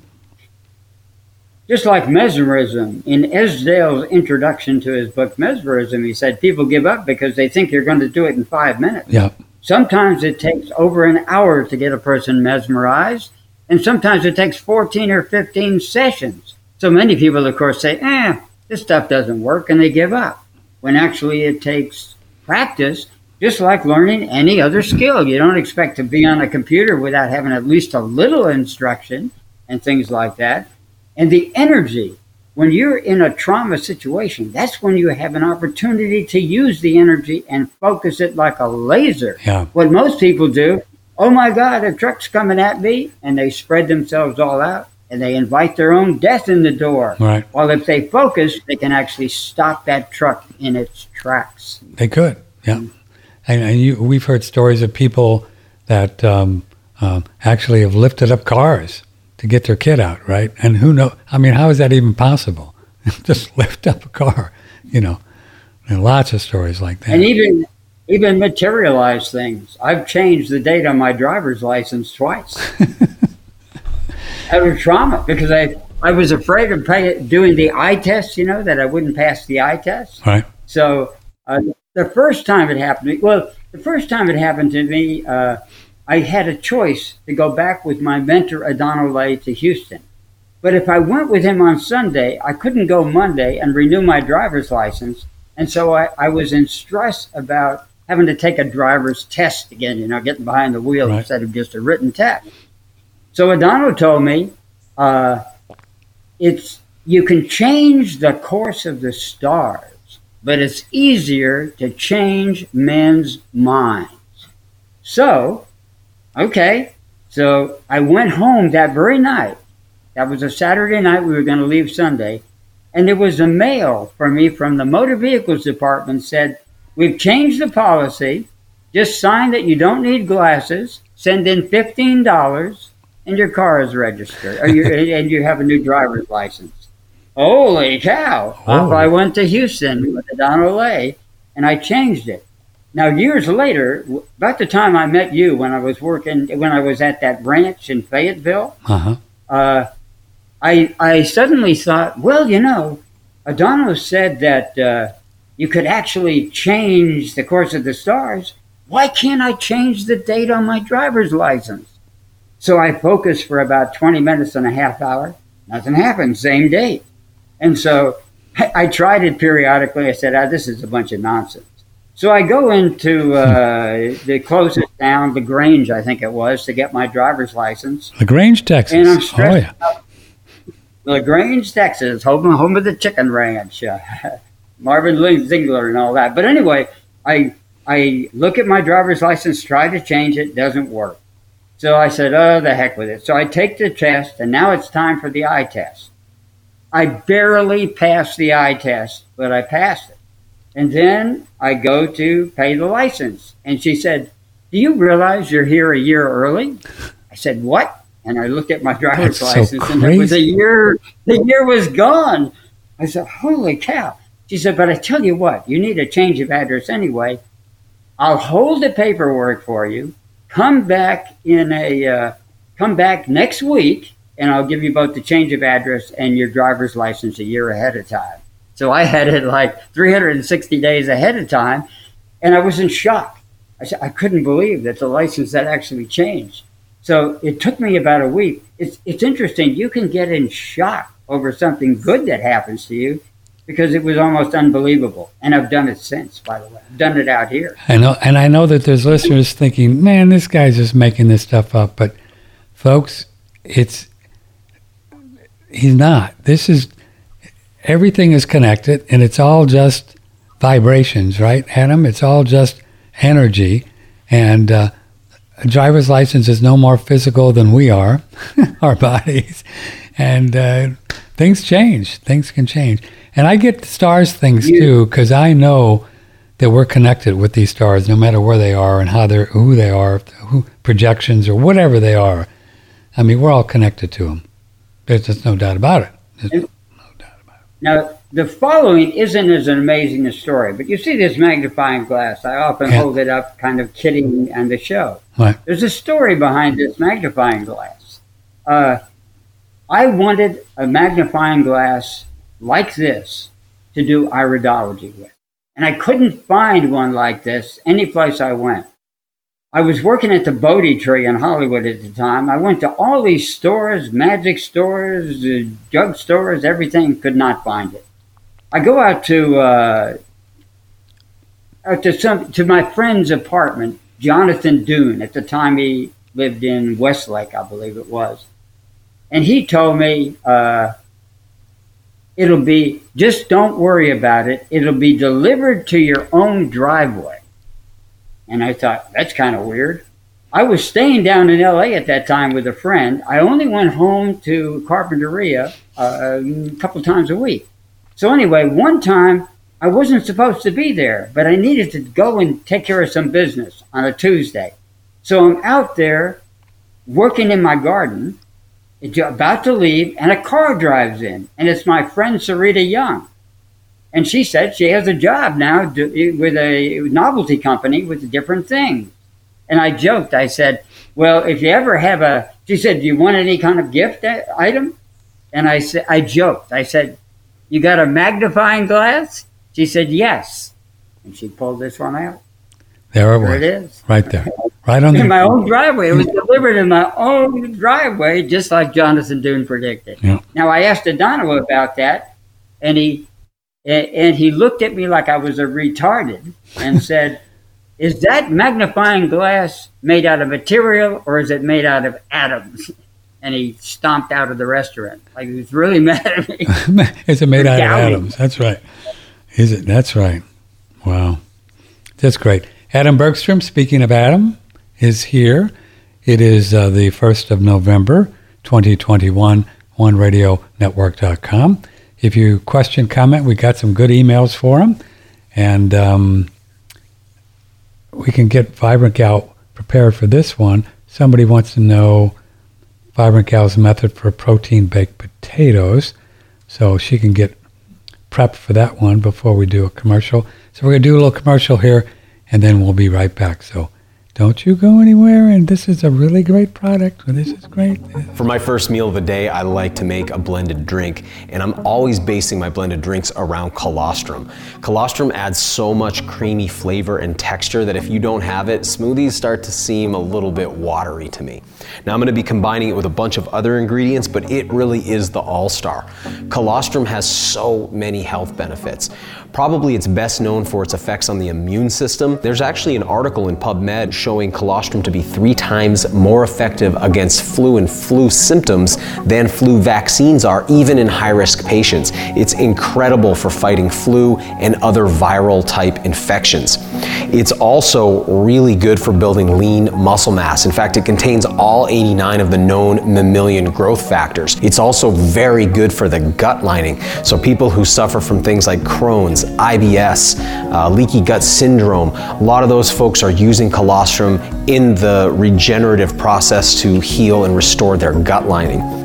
Just like mesmerism, in Esdaile's introduction to his book Mesmerism, he said people give up because they think you're going to do it in five minutes. Yeah. Sometimes it takes over an hour to get a person mesmerized, and sometimes it takes 14 or 15 sessions. So many people, of course, say, eh, this stuff doesn't work, and they give up. When actually it takes practice, just like learning any other skill. You don't expect to be on a computer without having at least a little instruction and things like that. And the energy, when you're in a trauma situation, that's when you have an opportunity to use the energy and focus it like a laser. Yeah. What most people do, oh my God, a truck's coming at me, and they spread themselves all out and they invite their own death in the door. Right. While if they focus, they can actually stop that truck in its tracks. They could, yeah. And, and you, we've heard stories of people that um, um, actually have lifted up cars to get their kid out, right? And who know? I mean, how is that even possible? [laughs] Just lift up a car, you know. And lots of stories like that. And even even materialize things. I've changed the date on my driver's license twice. [laughs] out of trauma because I I was afraid of pay, doing the eye test. You know that I wouldn't pass the eye test. Right. So uh, the first time it happened to me, well, the first time it happened to me, uh, I had a choice to go back with my mentor Adano Lay to Houston. But if I went with him on Sunday, I couldn't go Monday and renew my driver's license. And so I, I was in stress about having to take a driver's test again, you know, getting behind the wheel Right. instead of just a written test. So Adano told me uh, it's you can change the course of the stars, but it's easier to change men's minds. So, okay, so I went home that very night. That was a Saturday night. We were going to leave Sunday, and there was a mail for me from the motor vehicles department said we've changed the policy. Just sign that you don't need glasses. Send in fifteen dollars and your car is registered, or you, [laughs] and you have a new driver's license. Holy cow! I went to Houston with Don Olay, and I changed it. Now, years later, about the time I met you, when I was working, when I was at that ranch in Fayetteville, Uh huh. uh, I I suddenly thought, well, you know, Adano said that uh, you could actually change the course of the stars. Why can't I change the date on my driver's license? So I focused for about 20 minutes and a half hour. Nothing happened, same date. And so I, tried it periodically. I said, ah, this is a bunch of nonsense. So I go into uh, [laughs] the closest town, LaGrange, I think it was, to get my driver's license. Lagrange, Texas. And I'm oh stressed yeah. LaGrange, Texas, home, home of the chicken ranch, uh, [laughs] Marvin Lee Zindler and all that. But anyway, I I look at my driver's license, try to change it, doesn't work. So I said, oh, the heck with it. So I take the test, and now it's time for the eye test. I barely passed the eye test, but I passed it. And then I go to pay the license. And she said, Do you realize you're here a year early? I said, What? And I looked at my driver's That's so license and it was a year, the year was gone. I said, Holy cow. She said, But I tell you what, you need a change of address anyway. I'll hold the paperwork for you. Come back in a, uh, come back next week and I'll give you both the change of address and your driver's license a year ahead of time. So I [laughs] had it like 360 days ahead of time, and I was in shock. I said I couldn't believe that the license had actually changed. So it took me about a week. It's, it's interesting. You can get in shock over something good that happens to you because it was almost unbelievable. And I've done it since, by the way. I've done it out here. I know, and I know that there's listeners thinking, "Man, this guy's just making this stuff up." But folks, it's he's not. This is everything is connected, and it's all just vibrations, right, Adam? It's all just energy, and uh, a driver's license is no more physical than we are, [laughs] our bodies, and uh, things change. Things can change, and I get the stars things too because I know that we're connected with these stars, no matter where they are and how they're, who they are, who projections or whatever they are. I mean, we're all connected to them. There's just no doubt about it. There's no doubt about it. Now, the following isn't as an amazing a story, but you see this magnifying glass. I often yeah. hold it up, kind of kidding on the show. Right. There's a story behind this magnifying glass. Uh, I wanted a magnifying glass like this to do iridology with. And I couldn't find one like this any place I went. I was working at the Bodhi Tree in Hollywood at the time. I went to all these stores, magic stores, uh, drug stores, everything, could not find it. I go out to uh, out to some to my friend's apartment, Jonathan Dune. At the time, he lived in Westlake, I believe it was, and he told me uh, it'll be just don't worry about it. It'll be delivered to your own driveway. And I thought, that's kind of weird. I was staying down in LA at that time with a friend. I only went home to Carpinteria uh, a couple times a week. So, anyway, one time I wasn't supposed to be there, but I needed to go and take care of some business on a Tuesday. So I'm out there working in my garden, about to leave, and a car drives in, and it's my friend Sarita Young. And she said she has a job now with a novelty company with a different thing. And I joked. I said, "Well, if you ever have a," she said, "Do you want any kind of gift uh, item?" And I said, I joked. I said, "You got a magnifying glass?" She said, "Yes." And she pulled this one out. There it was. There it is. Right there. Right on in the- my own driveway. It was delivered in my own driveway, just like Jonathan Dune predicted. Yeah. Now I asked Adonio about that, and he and he looked at me like I was a retarded and [laughs] said, Is that magnifying glass made out of material or is it made out of atoms? And he stomped out of the restaurant. Like he was really [laughs] mad at me. [laughs] is it made out of atoms? That's right. Is it? That's right. Wow. That's great. Adam Bergstrom, speaking of Adam, is here. It is uh, the 1st of November, 2021, OneRadioNetwork.com. If you question, comment, we got some good emails for them. And um, we can get Vibrant Gal prepared for this one. Somebody wants to know Vibrant Gal's method for protein baked potatoes. So she can get prepped for that one before we do a commercial. So we're going to do a little commercial here and then we'll be right back. So don't you go anywhere. And this is a really great product. This is great. For my first meal of the day, I like to make a blended drink, and I'm always basing my blended drinks around colostrum. Colostrum adds so much creamy flavor and texture that if you don't have it, smoothies start to seem a little bit watery to me. Now I'm going to be combining it with a bunch of other ingredients, but it really is the all-star. Colostrum has so many health benefits. Probably it's best known for its effects on the immune system. There's actually an article in PubMed showing colostrum to be three times more effective against flu and flu symptoms than flu vaccines are, even in high risk patients. It's incredible for fighting flu and other viral type infections. It's also really good for building lean muscle mass. In fact, it contains all 89 of the known mammalian growth factors. It's also very good for the gut lining. So, people who suffer from things like Crohn's, IBS, uh, leaky gut syndrome, a lot of those folks are using colostrum in the regenerative process to heal and restore their gut lining.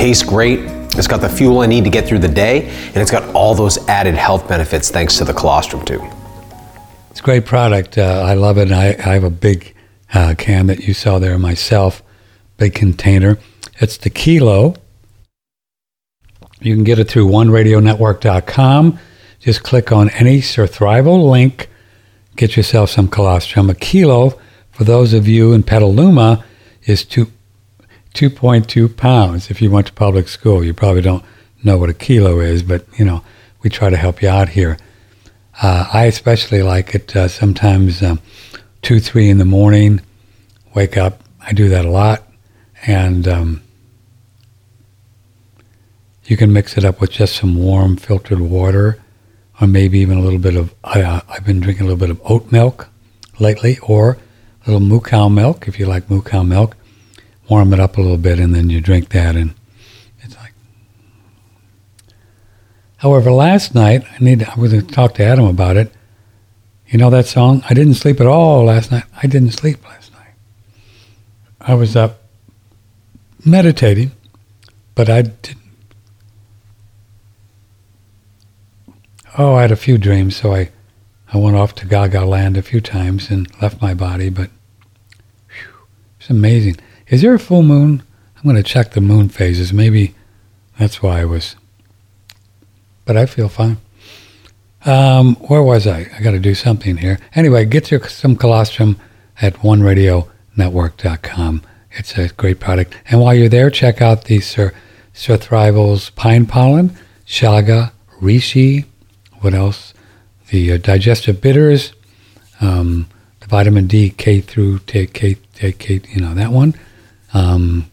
Tastes great. It's got the fuel I need to get through the day, and it's got all those added health benefits thanks to the colostrum too. It's a great product. Uh, I love it. I, I have a big uh, can that you saw there myself, big container. It's the kilo. You can get it through oneradionetwork.com. Just click on any Sir Surthrival link. Get yourself some colostrum. A kilo, for those of you in Petaluma, is two, 2.2 pounds. If you went to public school, you probably don't know what a kilo is, but, you know, we try to help you out here. Uh, I especially like it uh, sometimes um, 2, 3 in the morning, wake up. I do that a lot. And um, you can mix it up with just some warm filtered water or maybe even a little bit of, uh, I've been drinking a little bit of oat milk lately or a little moo cow milk if you like moo cow milk. Warm it up a little bit and then you drink that and it's like. However, last night, I need to, I was to talk to Adam about it. You know that song? I didn't sleep at all last night. I didn't sleep last night. I was up meditating, but I didn't oh, I had a few dreams, so I, I went off to Gaga Land a few times and left my body, but whew, it's amazing. Is there a full moon? I'm going to check the moon phases. Maybe that's why I was, but I feel fine. Um, where was I? I got to do something here. Anyway, get your some colostrum at oneradionetwork.com. It's a great product. And while you're there, check out the Sir, Surthrival's Pine Pollen, Chaga, Reishi, what else? The uh, digestive bitters, um, the vitamin D, K through K, K, K you know, that one. Um,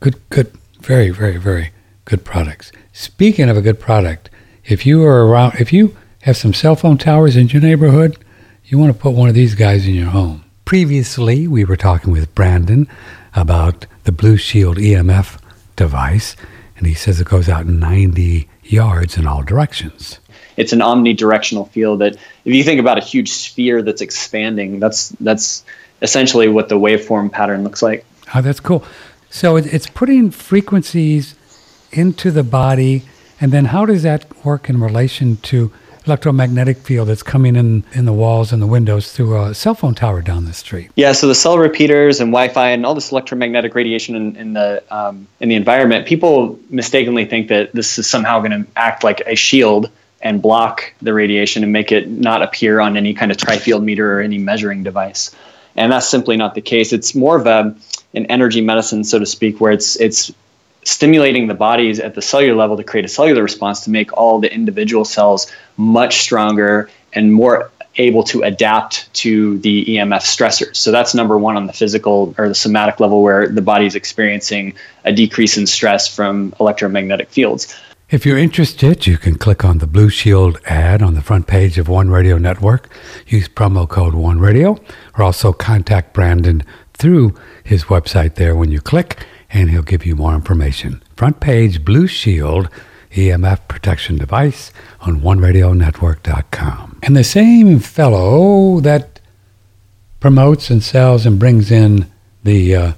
good, good, very, very, very good products. Speaking of a good product, if you are around, if you have some cell phone towers in your neighborhood, you want to put one of these guys in your home. Previously, we were talking with Brandon about the Blue Shield EMF device, and he says it goes out 90 yards in all directions it's an omnidirectional field that if you think about a huge sphere that's expanding, that's that's essentially what the waveform pattern looks like. Oh, that's cool. So it's putting frequencies into the body, and then how does that work in relation to electromagnetic field that's coming in in the walls and the windows through a cell phone tower down the street? Yeah, so the cell repeaters and Wi-Fi and all this electromagnetic radiation in, in the um, in the environment, people mistakenly think that this is somehow going to act like a shield and block the radiation and make it not appear on any kind of tri-field meter or any measuring device. And that's simply not the case. It's more of a, an energy medicine, so to speak, where it's it's stimulating the bodies at the cellular level to create a cellular response to make all the individual cells much stronger and more able to adapt to the EMF stressors. So that's number one on the physical or the somatic level where the body is experiencing a decrease in stress from electromagnetic fields. If you're interested, you can click on the Blue Shield ad on the front page of One Radio Network. Use promo code One Radio, or also contact Brandon through his website there when you click, and he'll give you more information. Front page Blue Shield EMF protection device on OneRadioNetwork.com. And the same fellow that promotes and sells and brings in the uh,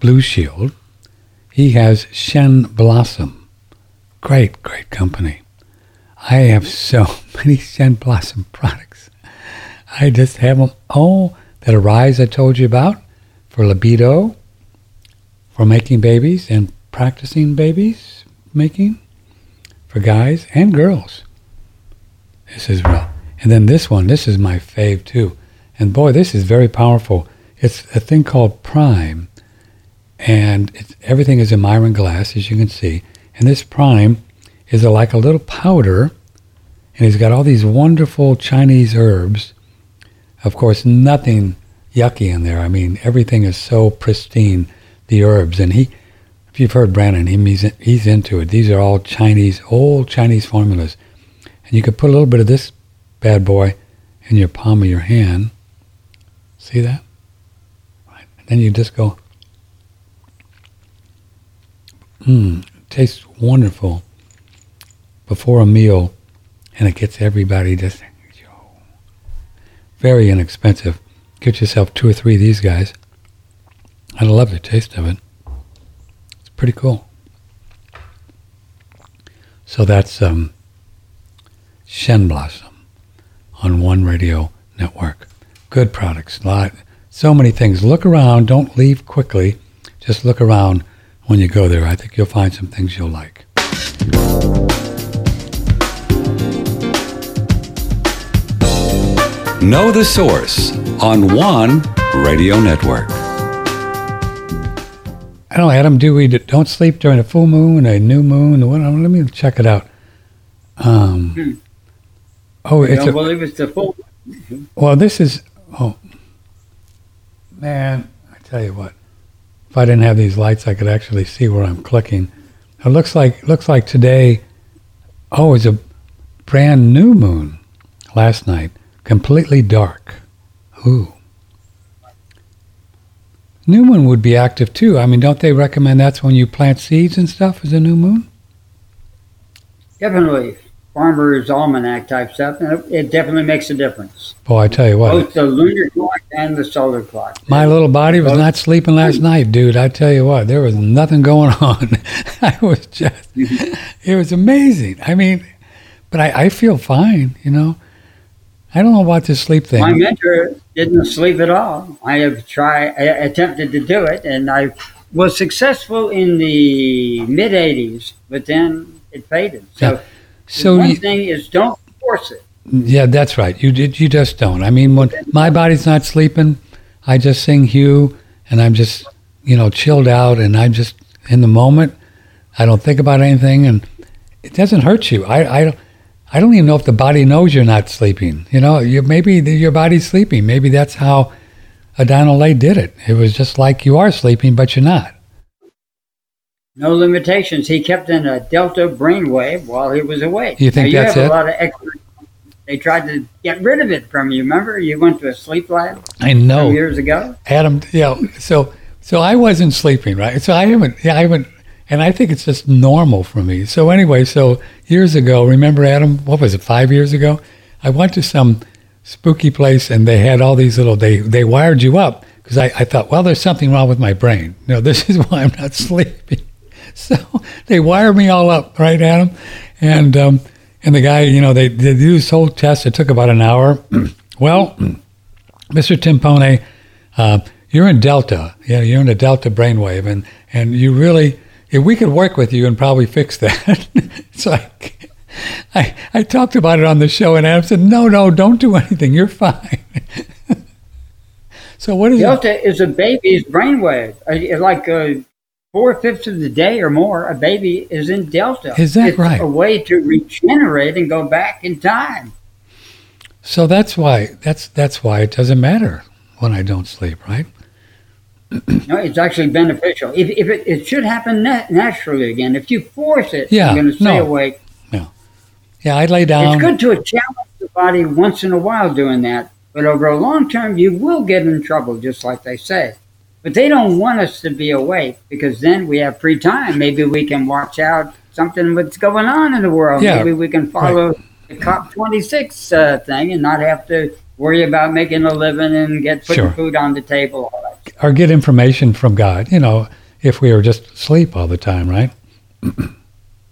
Blue Shield. He has Shen Blossom. Great, great company. I have so [laughs] many Shen Blossom products. I just have them all that arise I told you about for libido, for making babies and practicing babies making, for guys and girls. This is real. And then this one, this is my fave too. And boy, this is very powerful. It's a thing called Prime and everything is in Miron glass, as you can see. And this prime is like a little powder, and he's got all these wonderful Chinese herbs. Of course, nothing yucky in there. I mean, everything is so pristine, the herbs. And he, if you've heard Brandon, he's, he's into it. These are all Chinese, old Chinese formulas. And you could put a little bit of this bad boy in your palm of your hand. See that? Right. And then you just go, mmm, tastes wonderful before a meal, and it gets everybody just very inexpensive. Get yourself two or three of these guys. I love the taste of it. It's pretty cool. So that's um, Shen Blossom on One Radio Network. Good products. Lot, so many things. Look around. Don't leave quickly. Just look around when you go there. I think you'll find some things you'll like. Know the Source on One Radio Network. I don't know, Adam, do we don't sleep during a full moon, a new moon? What, let me check it out. Um, hmm. Oh, it's don't a, believe it's the full. Well, this is oh man, I tell you what. If I didn't have these lights, I could actually see where I'm clicking. It looks like looks like today. Oh, it's a brand new moon last night completely dark. Ooh. New moon would be active too. I mean, don't they recommend that's when you plant seeds and stuff Is a new moon? Definitely. Farmer's Almanac type stuff, and it definitely makes a difference. Boy, I tell you what. Both the lunar clock and the solar clock. My little body was not sleeping last night, dude. I tell you what, there was nothing going [laughs] on. I was just, [laughs] it was amazing. I mean, but I, I feel fine, you know. I don't know about this sleep thing. My mentor didn't sleep at all. I have tried, I attempted to do it, and I was successful in the mid 80s, but then it faded. So, yeah. so one you, thing is don't force it. Yeah, that's right. You did. you just don't. I mean, when my body's not sleeping, I just sing HU, and I'm just you know chilled out, and I'm just in the moment. I don't think about anything, and it doesn't hurt you. I I I don't even know if the body knows you're not sleeping. You know, you, maybe the, your body's sleeping. Maybe that's how Adonal Lay did it. It was just like you are sleeping, but you're not. No limitations. He kept in a delta brainwave while he was awake. You think now, that's you have it? A lot of extra, they tried to get rid of it from you. Remember, you went to a sleep lab. I know. Years ago, Adam. Yeah. So, so I wasn't sleeping, right? So I haven't. Yeah, I haven't and I think it's just normal for me. So anyway, so years ago, remember Adam? What was it? Five years ago, I went to some spooky place, and they had all these little. They they wired you up because I, I thought, well, there's something wrong with my brain. No, this is [laughs] why I'm not sleeping. So they wired me all up, right, Adam? And um, and the guy, you know, they, they do this whole test. It took about an hour. [clears throat] well, [clears throat] Mr. Timpone, uh, you're in Delta. Yeah, you're in a Delta brainwave, and and you really if we could work with you and probably fix that. [laughs] it's like, I, I talked about it on the show, and Adam said, no, no, don't do anything. You're fine. [laughs] so what is Delta it? is a baby's brainwave. Uh, like uh, four fifths of the day or more, a baby is in Delta. Is that it's right? a way to regenerate and go back in time. So that's why that's that's why it doesn't matter when I don't sleep, right? No, it's actually beneficial. If, if it, it should happen nat- naturally again. If you force it, yeah, you're going to stay no, awake. Yeah, yeah, I'd lay down. It's good to challenge the body once in a while doing that, but over a long term, you will get in trouble, just like they say. But they don't want us to be awake because then we have free time. Maybe we can watch out something that's going on in the world. Yeah, Maybe we can follow right. the COP26 uh, thing and not have to worry about making a living and get putting sure. food on the table or get information from God, you know, if we were just asleep all the time, right?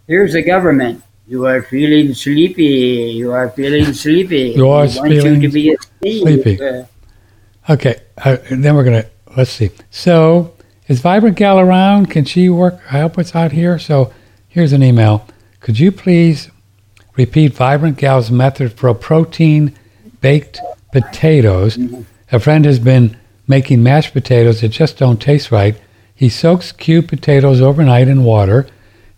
Here's the government. You are feeling sleepy. You are feeling sleepy. you are feeling you sleepy. Uh, okay, uh, then we're going to, let's see. So, is Vibrant Gal around? Can she work, I help us out here? So, here's an email. Could you please repeat Vibrant Gal's method for protein baked potatoes? Mm-hmm. A friend has been making mashed potatoes that just don't taste right. He soaks cubed potatoes overnight in water,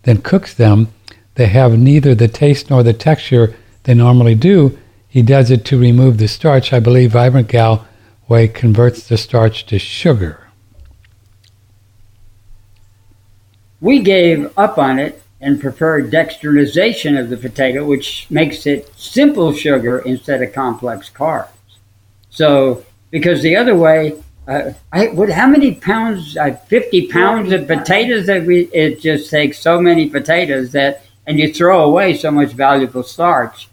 then cooks them. They have neither the taste nor the texture they normally do. He does it to remove the starch. I believe Vibrant Gal Way converts the starch to sugar. We gave up on it and preferred dextrinization of the potato, which makes it simple sugar instead of complex carbs. So, because the other way, uh, I, what, how many pounds? Uh, Fifty pounds of potatoes that we. It just takes so many potatoes that, and you throw away so much valuable starch.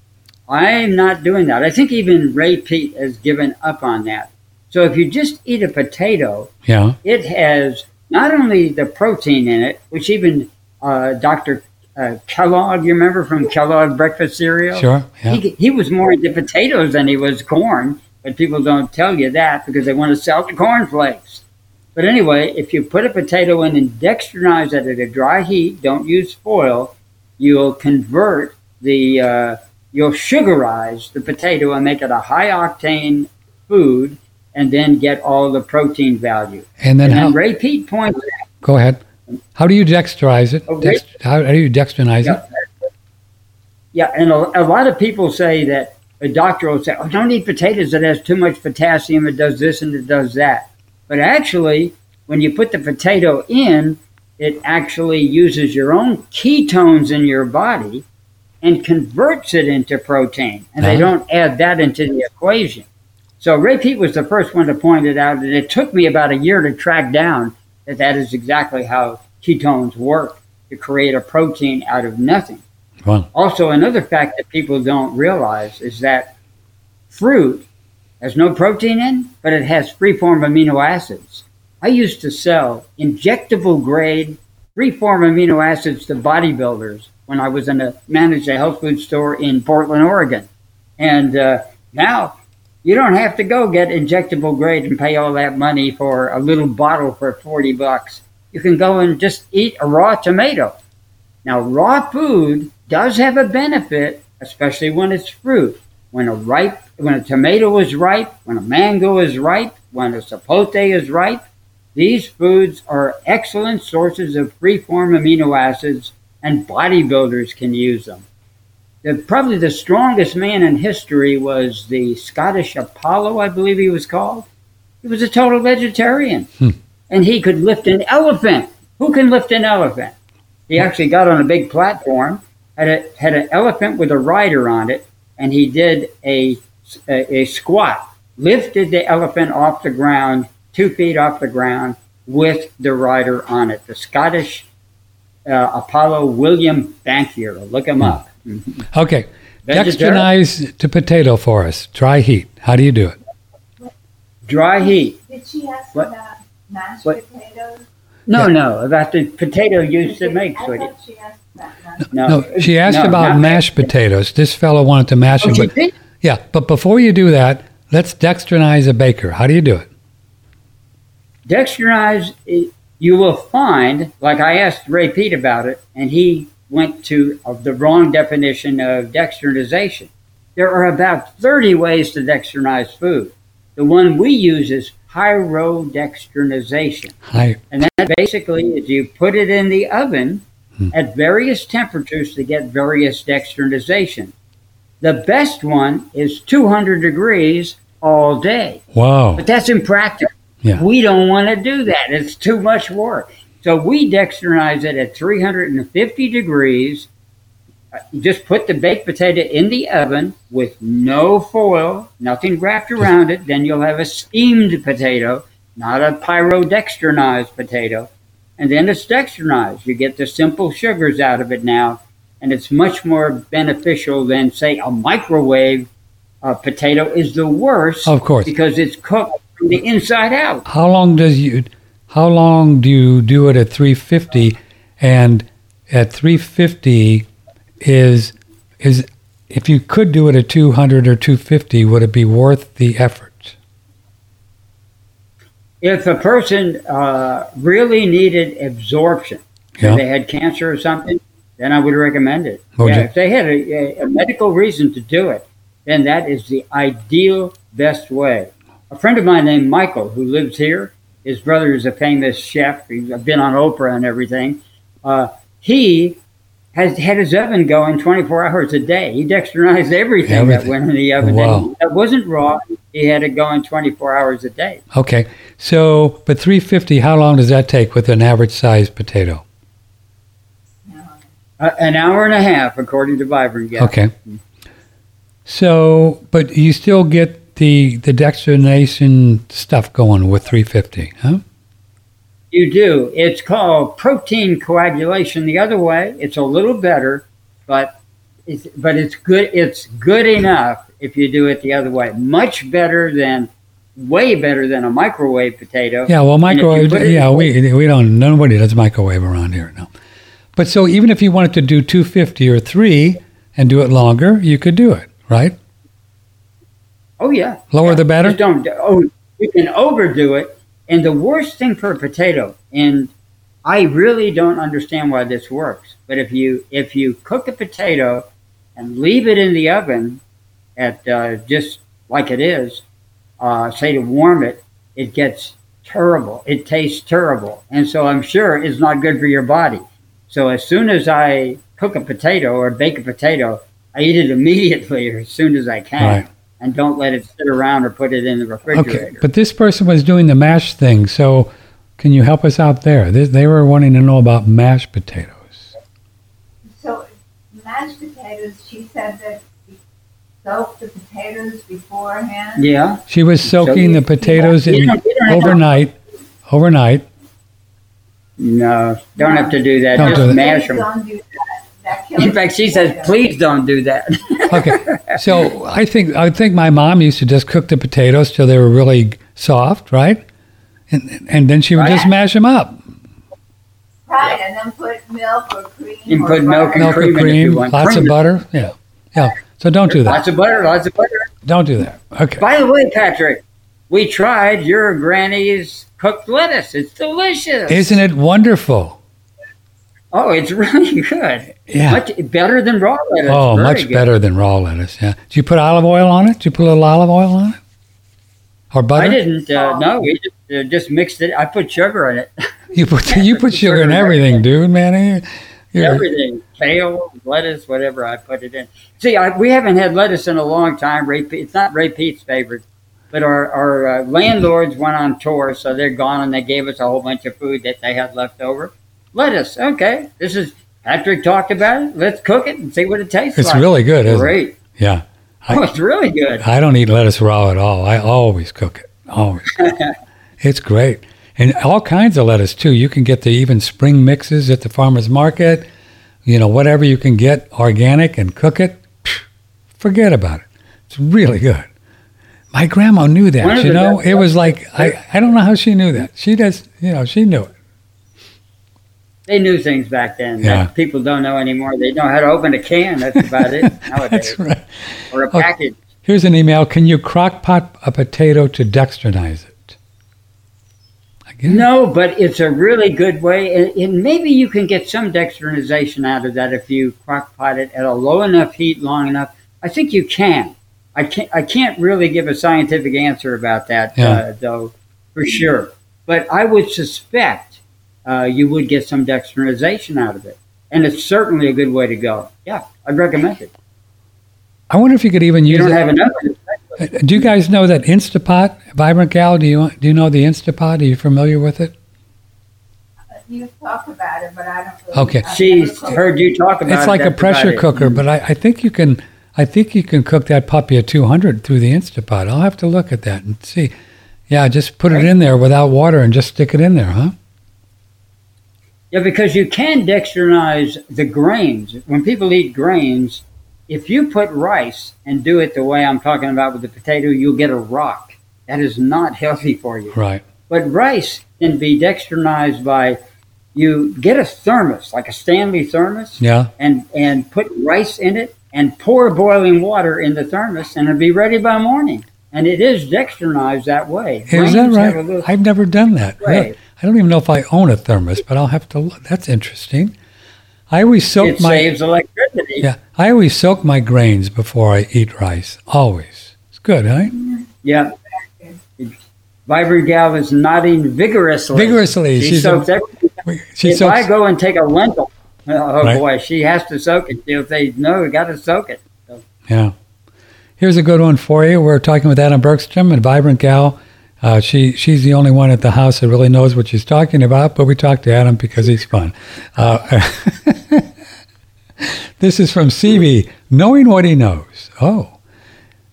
I'm not doing that. I think even Ray Peat has given up on that. So if you just eat a potato, yeah, it has not only the protein in it, which even uh, Dr. Uh, Kellogg, you remember from Kellogg breakfast cereal? Sure. Yeah. He, he was more into potatoes than he was corn, but people don't tell you that because they want to sell the cornflakes. But anyway, if you put a potato in and dextrinize it at a dry heat, don't use foil, you'll convert the, uh, you'll sugarize the potato and make it a high octane food and then get all the protein value. And then, and how, Ray Peat points out. Go ahead. How do you dexterize it? Oh, Dext, how, how, do you dextrinize yeah. it? Yeah, and a, a, lot of people say that a doctor will say, "Oh, don't eat potatoes; it has too much potassium. It does this and it does that." But actually, when you put the potato in, it actually uses your own ketones in your body and converts it into protein, and uh-huh. they don't add that into the equation. So Ray Peat was the first one to point it out, and it took me about a year to track down that that is exactly how ketones work to create a protein out of nothing. Wow. Also, another fact that people don't realize is that fruit has no protein in, but it has free-form amino acids. I used to sell injectable grade free-form amino acids to bodybuilders when I was in a managed a health food store in Portland, Oregon, and uh, now you don't have to go get injectable grade and pay all that money for a little bottle for 40 bucks. You can go and just eat a raw tomato. Now, raw food does have a benefit, especially when it's fruit. When a ripe, when a tomato is ripe, when a mango is ripe, when a sapote is ripe, these foods are excellent sources of free-form amino acids, and bodybuilders can use them the, probably the strongest man in history was the Scottish Apollo, I believe he was called. He was a total vegetarian. Hmm. And he could lift an elephant. Who can lift an elephant? He actually got on a big platform, had, a, had an elephant with a rider on it, and he did a, a, a squat, lifted the elephant off the ground, two feet off the ground, with the rider on it. The Scottish uh, Apollo William Bankier. Look him up. [laughs] Okay. Dextrinize to potato for us. Dry heat. How do you do it? Dry heat. Did she ask what? about mashed what? potatoes? No, yeah. no, about the potato used to make, sweetie. No, no, she asked no, about mashed potatoes. This fellow wanted to mash oh, them. But, yeah, but before you do that, let's dextrinize a baker. How do you do it? Dextrinize, you will find, like I asked Ray Peat about it, and he went to uh, the wrong definition of dextrinization. There are about 30 ways to dextrinize food. The one we use is pyrodextrinization. Hi. And that basically is you put it in the oven hmm. at various temperatures to get various dextrinization. The best one is 200 degrees all day. Wow. But that's impractical. Yeah. We don't want to do that. It's too much work. So we dextrinize it at 350 degrees. You just put the baked potato in the oven with no foil, nothing wrapped around it. Then you'll have a steamed potato, not a pyrodextrinized potato. And then it's dextrinized. You get the simple sugars out of it now, and it's much more beneficial than, say, a microwave uh, potato is the worst. Of course. Because it's cooked from the inside out. How long does you how long do you do it at 350 and at 350 is is if you could do it at 200 or 250 would it be worth the effort if a person uh, really needed absorption yeah. if they had cancer or something then i would recommend it oh, yeah, if they had a, a medical reason to do it then that is the ideal best way a friend of mine named michael who lives here his brother is a famous chef. He's been on Oprah and everything. Uh, he has had his oven going 24 hours a day. He dextrinized everything, Everything. that went in the oven. Wow. That wasn't raw. He had it going 24 hours a day. Okay. So, but 350, how long does that take with an average sized potato? Uh, an hour and a half, according to Vibrant. Okay. So, but you still get the the dextrination stuff going with 350, huh? You do. It's called protein coagulation the other way. It's a little better, but it's, but it's good. It's good enough if you do it the other way. Much better than, way better than a microwave potato. Yeah, well, And if you microwave. Yeah, we we don't. Nobody does microwave around here, no. But so even if you wanted to do 250 or three and do it longer, you could do it, right? Oh yeah. Lower Yeah. the better. Just don't. Oh, you can overdo it. And the worst thing for a potato, and I really don't understand why this works, but if you if you cook a potato and leave it in the oven at uh, just like it is, uh, say to warm it, it gets terrible. It tastes terrible, and so I'm sure it's not good for your body. So as soon as I cook a potato or bake a potato, I eat it [laughs] immediately or as soon as I can Right. And don't let it sit around or put it in the refrigerator. Okay. But this person was doing the mash thing, so can you help us out there? They, they were wanting to know about mashed potatoes. So mashed potatoes, she said that you soak the potatoes beforehand. yeah. She was soaking the potatoes You in don't- you don't overnight. Overnight. No, don't have to do that. Don't Just do that. mash them. Don't do that. That kills In fact, she the says, "Please don't do that." [laughs] Okay. [laughs] So I think I think my mom used to just cook the potatoes till they were really soft, right? And and then she would just mash them up. Right, and then put milk or cream. You can or put milk and Milk cream or in if you cream, want. lots Cream of butter. Yeah. Yeah. So don't do that. Lots of butter. Lots of butter. Don't do that. Okay. By the way, Patrick, we tried your granny's cooked lettuce. It's delicious. Isn't it wonderful? Oh, it's [laughs] really good. Yeah. Much better than raw lettuce. Oh, Very much good. better than raw lettuce. Yeah. Do you put olive oil on it? Do you put a little olive oil on it? Or butter? I didn't. Uh, no, we just, uh, just mixed it. I put sugar in it. [laughs] You put you put [laughs] sugar in Sugar in everything, dude, man. You're- Everything, kale, lettuce, whatever I put it in. See, I, we haven't had lettuce in a long time. Ray, it's not Ray Peat's favorite, but our, our uh, landlords went on tour, so they're gone, and they gave us a whole bunch of food that they had left over. Lettuce, okay. This is Patrick talked about it. Let's cook it and see what it tastes It's like. It's really good, isn't it? Great. Yeah. I- oh, it's really good. I don't eat lettuce raw at all. I always cook it. Always. [laughs] it's great. And all kinds of lettuce too. You can get the even spring mixes at the farmers market. You know, whatever you can get organic and cook it. Forget about it. It's really good. My grandma knew that. You know, it was like I, I don't know how she knew that. She does. You know, she knew it. They knew things back then Yeah. that people don't know anymore. They know how to open a can. That's about it [laughs] nowadays. That's right. Or a Okay. package. Here's an email. Can you crock pot a potato to dextrinize it? Again? No, but it's a really good way, and, and maybe you can get some dextrinization out of that if you crock pot it at a low enough heat, long enough. I think you can. I can't. I can't really give a scientific answer about that, Yeah. uh, though, for sure. But I would suspect uh, you would get some dextrinization out of it, and it's certainly a good way to go. Yeah, I'd recommend it. I wonder if you could even You use don't it. have enough. Uh, Do you guys know that Instapot, Vibrant Gal? Do you do you know the Instapot? Are you familiar with it? You talk about it, but I don't. Really, Okay. She's heard you talk about It's it. It's like a pressure about it. cooker, but I, I think you can. I think you can cook that puppy at 200 through the Instapot. I'll have to look at that and see. Yeah, just put it in there without water and just stick it in there, huh? Yeah, because you can dextrinize the grains. When people eat grains, if you put rice and do it the way I'm talking about with the potato, you'll get a rock. That is not [laughs] healthy for you. Right. But rice can be dextrinized by you get a thermos, like a Stanley thermos, Yeah. and, and put rice in it and pour boiling water in the thermos, and it'll be ready by morning. And it is dextrinized that way. Is that right? I've never done that. Right. I don't even know if I own a thermos, but I'll have to. look. That's interesting. I always soak it my saves electricity. yeah. I always soak my grains before I eat rice. Always. It's good, huh? Yeah. Vibrant Gal is nodding vigorously. Vigorously. She She's a- soaks everything. She if soaks. I go and take a lentil, oh, oh Right. boy, she has to soak it. If they know, got to soak it. So, Yeah. Here's a good one for you. We're talking with Adam Bergstrom, and vibrant gal. Uh, she she's the only one at the house that really knows what she's talking about, but we talk to Adam because he's fun. Uh, [laughs] this is from CB, knowing what he knows. Oh,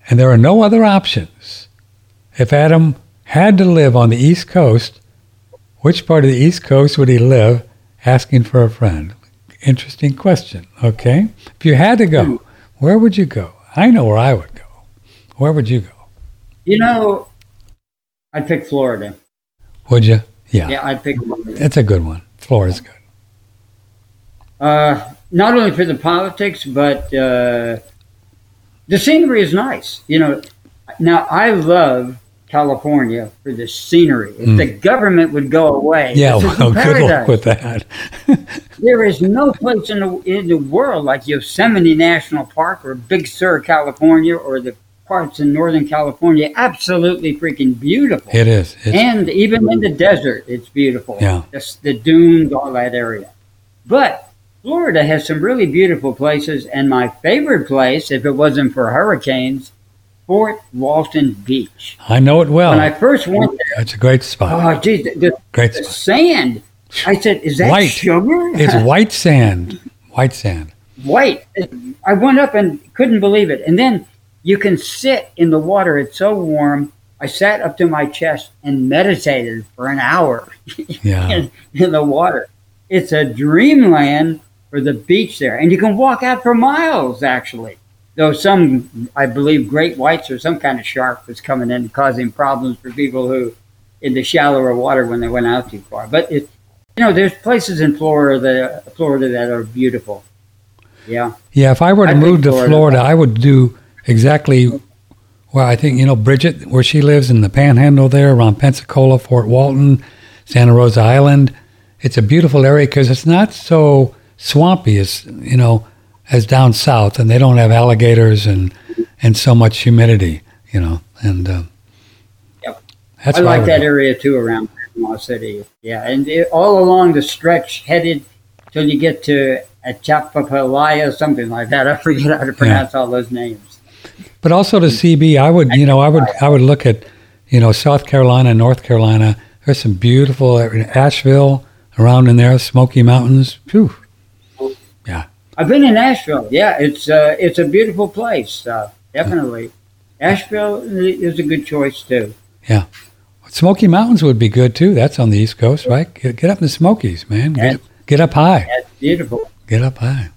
and there are no other options. If Adam had to live on the East Coast, which part of the East Coast would he live? Asking for a friend. Interesting question. Okay, if you had to go, where would you go? I know where I would go. Where would you go? you know, I'd pick Florida. Would you? Yeah, Yeah, I'd pick Florida. it's a good one. Florida's good. Uh, not only for the politics, but uh, the scenery is nice. You know, now I love California for the scenery. If the government would go away, Hmm. Yeah, well, [laughs] good luck with that. [laughs] There is no place in the in the world like Yosemite National Park or Big Sur, California, or the parts in Northern California. Absolutely freaking beautiful. It is. And even in the desert, it's beautiful. Yeah. Just the dunes, all that area. But Florida has some really beautiful places, and my favorite place, if it wasn't for hurricanes, Fort Walton Beach. I know it well. When I first went there, It's a great spot. oh, geez, the, Great the spot. sand. I said, "Is that White. sugar?" It's [laughs] white sand. White sand. white. I went up and couldn't believe it. And then you can sit in the water. It's so warm. I sat up to my chest and meditated for an hour [laughs] Yeah. in, in the water. It's a dreamland for the beach there. And you can walk out for miles, actually. Though some, I believe, great whites or some kind of shark was coming in causing problems for people who in the shallower water when they went out too far. But it, you know, there's places in Florida that, Florida that are beautiful. Yeah. Yeah, if I were to I move to Florida. Florida, I would do exactly well, I think, you know, Bridget, where she lives in the panhandle there around Pensacola, Fort Walton, Santa Rosa Island. It's a beautiful area because it's not so swampy as, you know, as down south, and they don't have alligators and, and so much humidity, you know. And uh, Yep. that's I like that go. area too around Panama City. Yeah, and it, all along the stretch headed till you get to Atchafalaya, something like that. [laughs] I forget how to pronounce all those names. But also to CB, I would, you know, I would, I would look at, you know, South Carolina, North Carolina. There's some beautiful Asheville around in there, Smoky Mountains. Phew. Yeah, I've been in Asheville. Yeah, it's uh, it's a beautiful place. Uh, definitely, Asheville is a good choice too. Yeah. Smoky Mountains would be good too. That's on the East Coast, right? Get, get up in the Smokies, man. Get, get up high. That's beautiful. Get up high.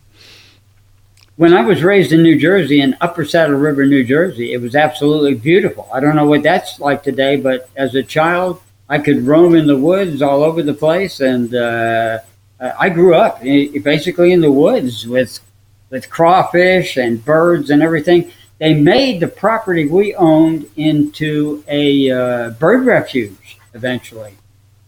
When I was raised in New Jersey, in Upper Saddle River, New Jersey, it was absolutely beautiful. I don't know what that's like today, but as a child, I could roam in the woods all over the place, and uh, I grew up basically in the woods with with crawfish and birds and everything. They made the property we owned into a uh, bird refuge eventually.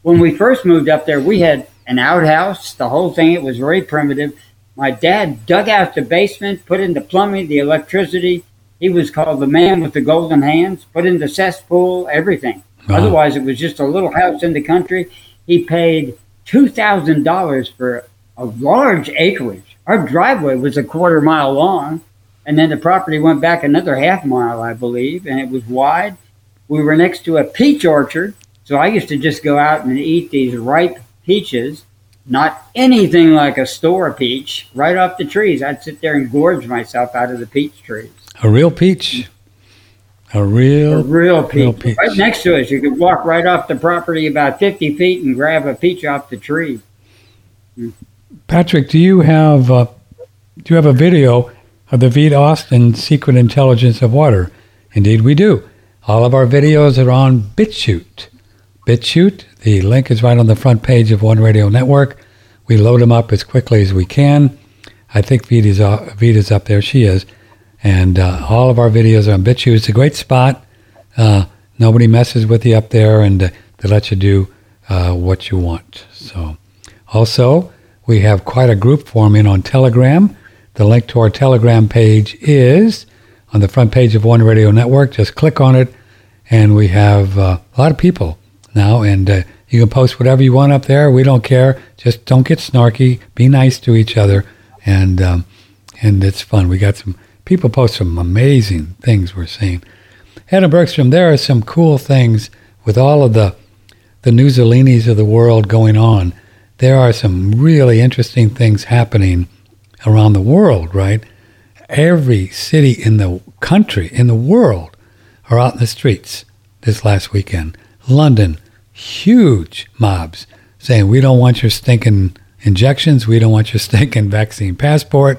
When we first moved up there, we had an outhouse, the whole thing. It was very primitive. My dad dug out the basement, put in the plumbing, the electricity. He was called the man with the golden hands, put in the cesspool, everything. Wow. Otherwise, it was just a little house in the country. He paid $2,000 for a large acreage. Our driveway was a quarter mile long, and then the property went back another half mile, I believe, and it was wide. We were next to a peach orchard, so I used to just go out and eat these ripe peaches, not anything like a store peach, right off the trees. I'd sit there and gorge myself out of the peach trees. A real peach. A A real. real peach. Real peach. Right next to us. You could walk right off the property about 50 feet and grab a peach off the tree. Patrick, do you have a, do you have a video of the Veda Austin Secret Intelligence of Water? Indeed, we do. All of our videos are on BitChute. BitChute. The link is right on the front page of One Radio Network. We load them up as quickly as we can. I think Veda's, uh, Veda's up there. She is. And uh, all of our videos are on BitChute. It's a great spot. Uh, nobody messes with you up there, and uh, they let you do uh, what you want. So, also, we have quite a group forming on Telegram. The link to our Telegram page is on the front page of One Radio Network. Just click on it, and we have uh, a lot of people now, and uh, You can post whatever you want up there. We don't care. Just don't get snarky. Be nice to each other, and um, and it's fun. We got some people post some amazing things we're seeing. Hannah Bergstrom, there are some cool things with all of the the Newselinis of the world going on. There are some really interesting things happening around the world, right? Every city in the country, in the world, are out in the streets this last weekend. London, huge mobs saying, We don't want your stinking injections. We don't want your [laughs] stinking vaccine passport.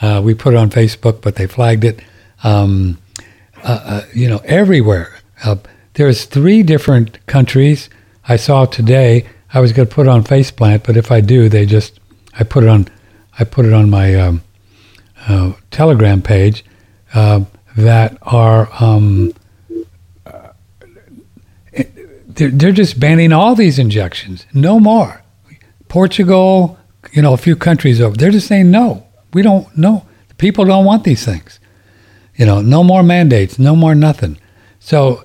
Uh, we put it on Facebook, but they flagged it. Um, uh, uh, you know, everywhere. Uh, there's three different countries. I saw today. I was going to put it on Faceplant, but if I do, they just I put it on I put it on my um, uh, Telegram page uh, that are um, they're, they're just banning all these injections. No more. Portugal, you know, a few countries over. They're just saying no. We don't know. People don't want these things. You know, no more mandates, no more nothing. So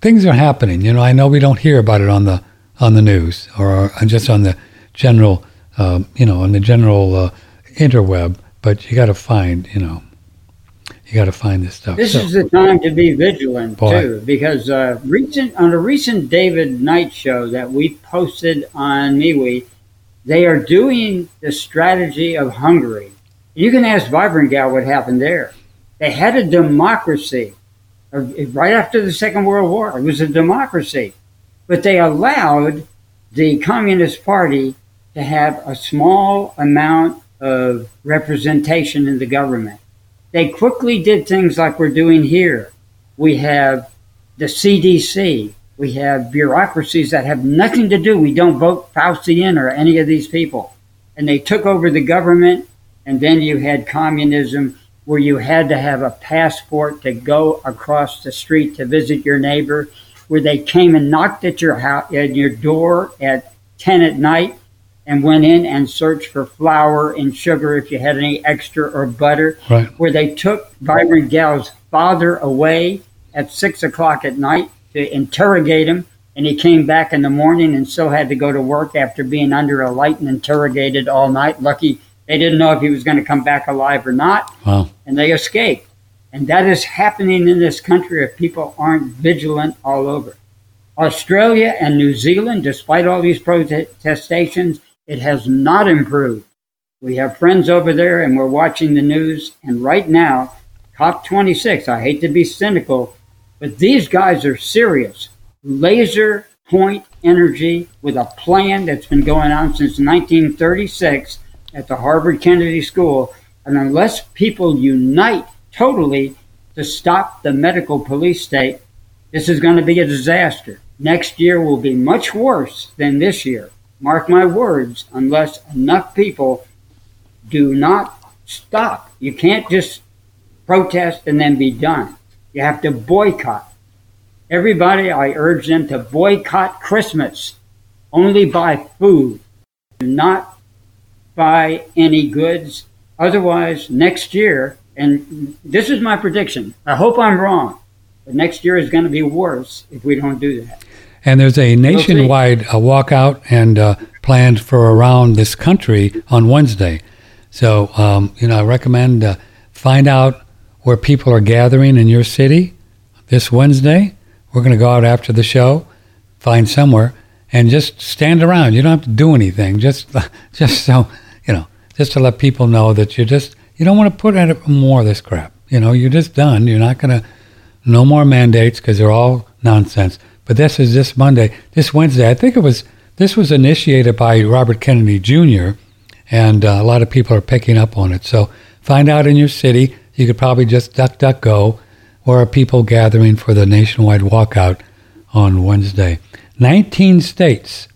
things are happening. You know, I know we don't hear about it on the on the news or just on the general, uh, you know, on the general uh, interweb. But you got to find, you know, you got to find this stuff. This so, is the time to be vigilant boy. too, because uh, recent on a recent David Knight show that we posted on MeWe, they are doing the strategy of Hungary. You can ask Vibrant Gal what happened there. They had a democracy uh, right after the Second World War. It was a democracy, but they allowed the Communist Party to have a small amount of representation in the government they quickly did things like we're doing here. We have the CDC. We have bureaucracies that have nothing to do. We don't vote Fauci in or any of these people. And they took over the government. And then you had communism where you had to have a passport to go across the street to visit your neighbor, where they came and knocked at your house, at your door at 10 at night and went in and searched for flour and sugar if you had any extra or butter. Right. Where they took Vibrant Gal's father away at six o'clock at night to interrogate him. And he came back in the morning and still had to go to work after being under a light and interrogated all night. Lucky they didn't know if he was going to come back alive or not. Wow. And they escaped. And that is happening in this country if people aren't vigilant all over. Australia and New Zealand, despite all these protestations, it has not improved. We have friends over there and we're watching the news. And right now, COP26, I hate to be cynical, but these guys are serious. Laser point energy with a plan that's been going on since 1936 at the Harvard Kennedy School. And unless people unite totally to stop the medical police state, this is going to be a disaster. Next year will be much worse than this year mark my words, unless enough people do not stop. You can't just protest and then be done. You have to boycott. Everybody, I urge them to boycott Christmas. Only buy food. Do not buy any goods. Otherwise, next year, and this is my prediction, I hope I'm wrong, but next year is going to be worse if we don't do that. And there's a nationwide uh, walkout and uh, planned for around this country on Wednesday. So, um, you know, I recommend uh, find out where people are gathering in your city this Wednesday. We're going to go out after the show, find somewhere, and just stand around. You don't have to do anything. Just, [laughs] just so you know, just to let people know that you're just you don't want to put out more of this crap. You know, you're just done. You're not going to no more mandates because they're all nonsense. But this is this Monday, this Wednesday. I think it was this was initiated by Robert Kennedy Jr. and uh, a lot of people are picking up on it. So find out in your city. You could probably just duck, duck, go. Where are people gathering for the nationwide walkout on Wednesday? 19 states,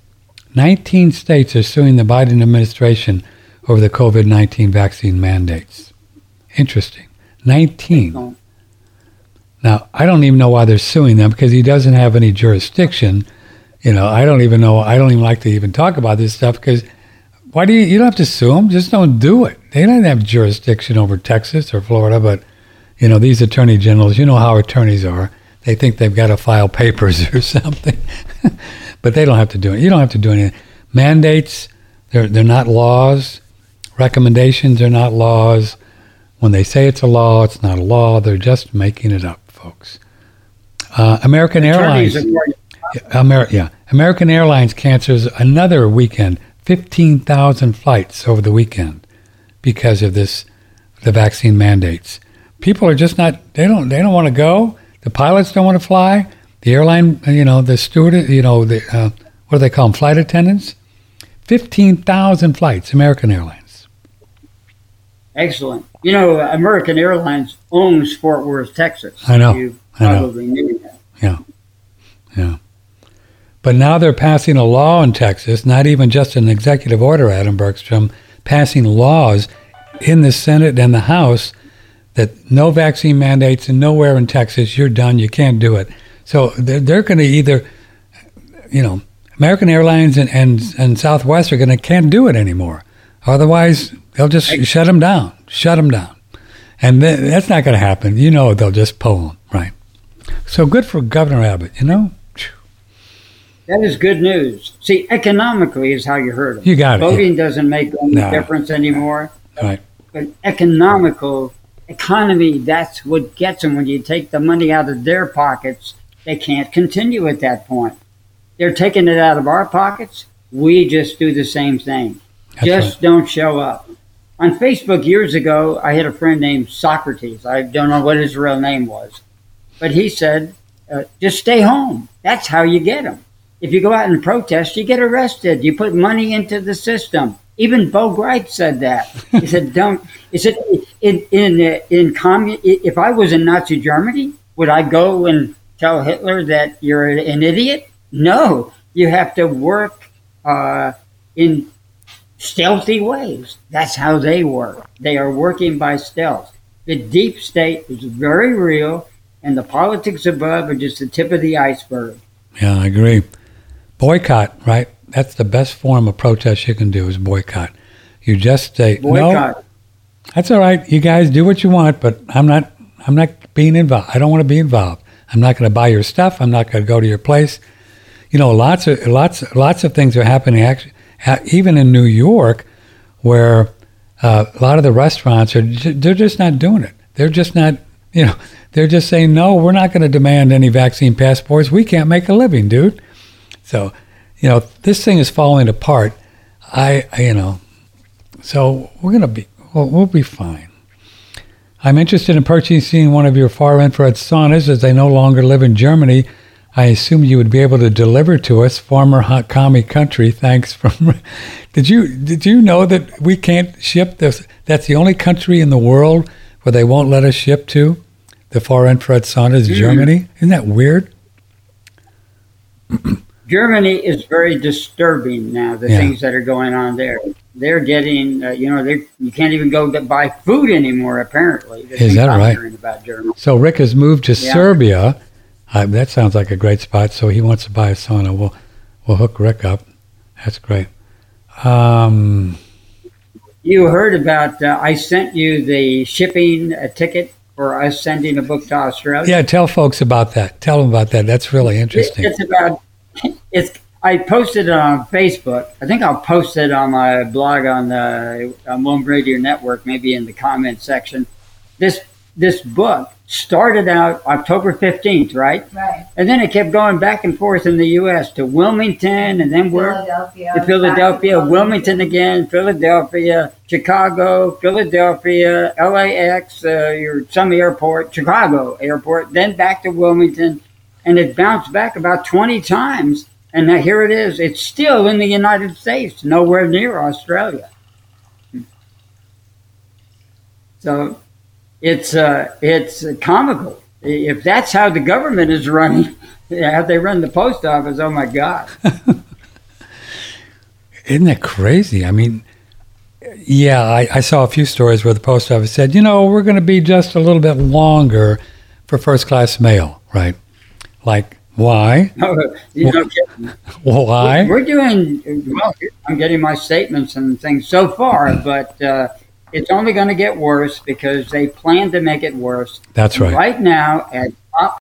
19 states are suing the Biden administration over the COVID 19 vaccine mandates. Interesting. 19. Now, I don't even know why they're suing them because he doesn't have any jurisdiction. You know, I don't even know. I don't even like to even talk about this stuff because why do you? You don't have to sue them. Just don't do it. They don't have jurisdiction over Texas or Florida, but you know these attorney generals. You know how attorneys are. They think they've got to file papers [laughs] or something. [laughs] but they don't have to do it. You don't have to do anything. Mandates, they're they're not laws. Recommendations are not laws. When they say it's a law, it's not a law. They're just making it up, folks. Uh, American Airlines. Amer- yeah, American Airlines cancels another weekend, fifteen thousand flights over the weekend because of this, the vaccine mandates. People are just not. They don't. They don't want to go. The pilots don't want to fly. The airline, you know, the steward, you know, the uh, what do they call them? Flight attendants. Fifteen thousand flights, American Airlines. Excellent. You know, American Airlines owns Fort Worth, Texas. I know. You I know. probably knew that. Yeah, yeah. But now they're passing a law in Texas, not even just an executive order, Adam Bergstrom, passing laws in the Senate and the House that no vaccine mandates and nowhere in Texas, you're done, you can't do it. So they're, they're going to either, you know, American Airlines and, and, and Southwest are going to can't do it anymore. Otherwise, they'll just shut them down, shut them down. And th- that's not going to happen. You know, they'll just pull them, right? So good for Governor Abbott, you know? That is good news. See, economically is how you heard it. You got it. Voting doesn't make any No. difference anymore. Right. But economical economy, that's what gets them. When you take the money out of their pockets, they can't continue at that point. They're taking it out of our pockets. We just do the same thing. That's just don't show up. On Facebook years ago, I had a friend named Socrates. I don't know what his real name was, but he said, uh, "Just stay home. That's how you get them. If you go out and protest, you get arrested. You put money into the system." Even Bo Gripe said that. [laughs] He said, "Don't." He said, "In in uh, in commun- If I was in Nazi Germany, would I go and tell Hitler that you're an idiot? No. You have to work uh, in stealthy ways. That's how they work. They are working by stealth. The deep state is very real, and the politics above are just the tip of the iceberg. Yeah, I agree. Boycott, right? That's the best form of protest you can do is boycott. You just say no. That's all right. You guys do what you want, but I'm not. I'm not being involved. I don't want to be involved. I'm not going to buy your stuff. I'm not going to go to your place. You know, lots of lots lots of things are happening. Actually, even in New York, where uh, a lot of the restaurants are they're just not doing it. They're just not. You know, they're just saying no. We're not going to demand any vaccine passports. We can't make a living, dude. So, you know, this thing is falling apart. I, I you know, so we're going to be, well, we'll be fine. I'm interested in purchasing one of your far infrared saunas as they no longer live in Germany. I assume you would be able to deliver to us, former commie country. Thanks from. [laughs] did you did you know that we can't ship this? That's the only country in the world where they won't let us ship to. The far infrared sauna is Germany. Isn't that weird? [clears throat] Germany is very disturbing now. The Yeah. things that are going on there. They're getting, uh, you know, they you can't even go to buy food anymore. Apparently, Is that right? About Germany. So Rick has moved to Yeah. Serbia. Uh, that sounds like a great spot. So he wants to buy a sauna. We'll we'll hook Rick up. That's great. Um, You heard about? Uh, I sent you the shipping uh, ticket for us sending a book to Australia. yeah, tell folks about that. Tell them about that. That's really interesting. It's about [laughs] it's. I posted it on Facebook. I think I'll post it on my blog on the on One Radio Network, maybe in the comment section. This this book started out October fifteenth, right? Right. And then it kept going back and forth in the U.S. to Wilmington, and then we're Philadelphia. to Philadelphia, Wilmington again, Philadelphia, Chicago, Philadelphia, LAX, uh, your some airport, Chicago airport, then back to Wilmington, and it bounced back about 20 times. And now here it is. It's still in the United States, nowhere near Australia. So it's uh, it's comical. If that's how the government is running, [laughs] how they run the post office, oh my God. [laughs] Isn't that crazy? I mean, yeah, I, I saw a few stories where the post office said, you know, we're going to be just a little bit longer for first class mail, right? Like, why? [laughs] you know. Why? We're doing well. I'm getting my statements and things so far, but uh, it's only going to get worse because they plan to make it worse. That's right. Right now, at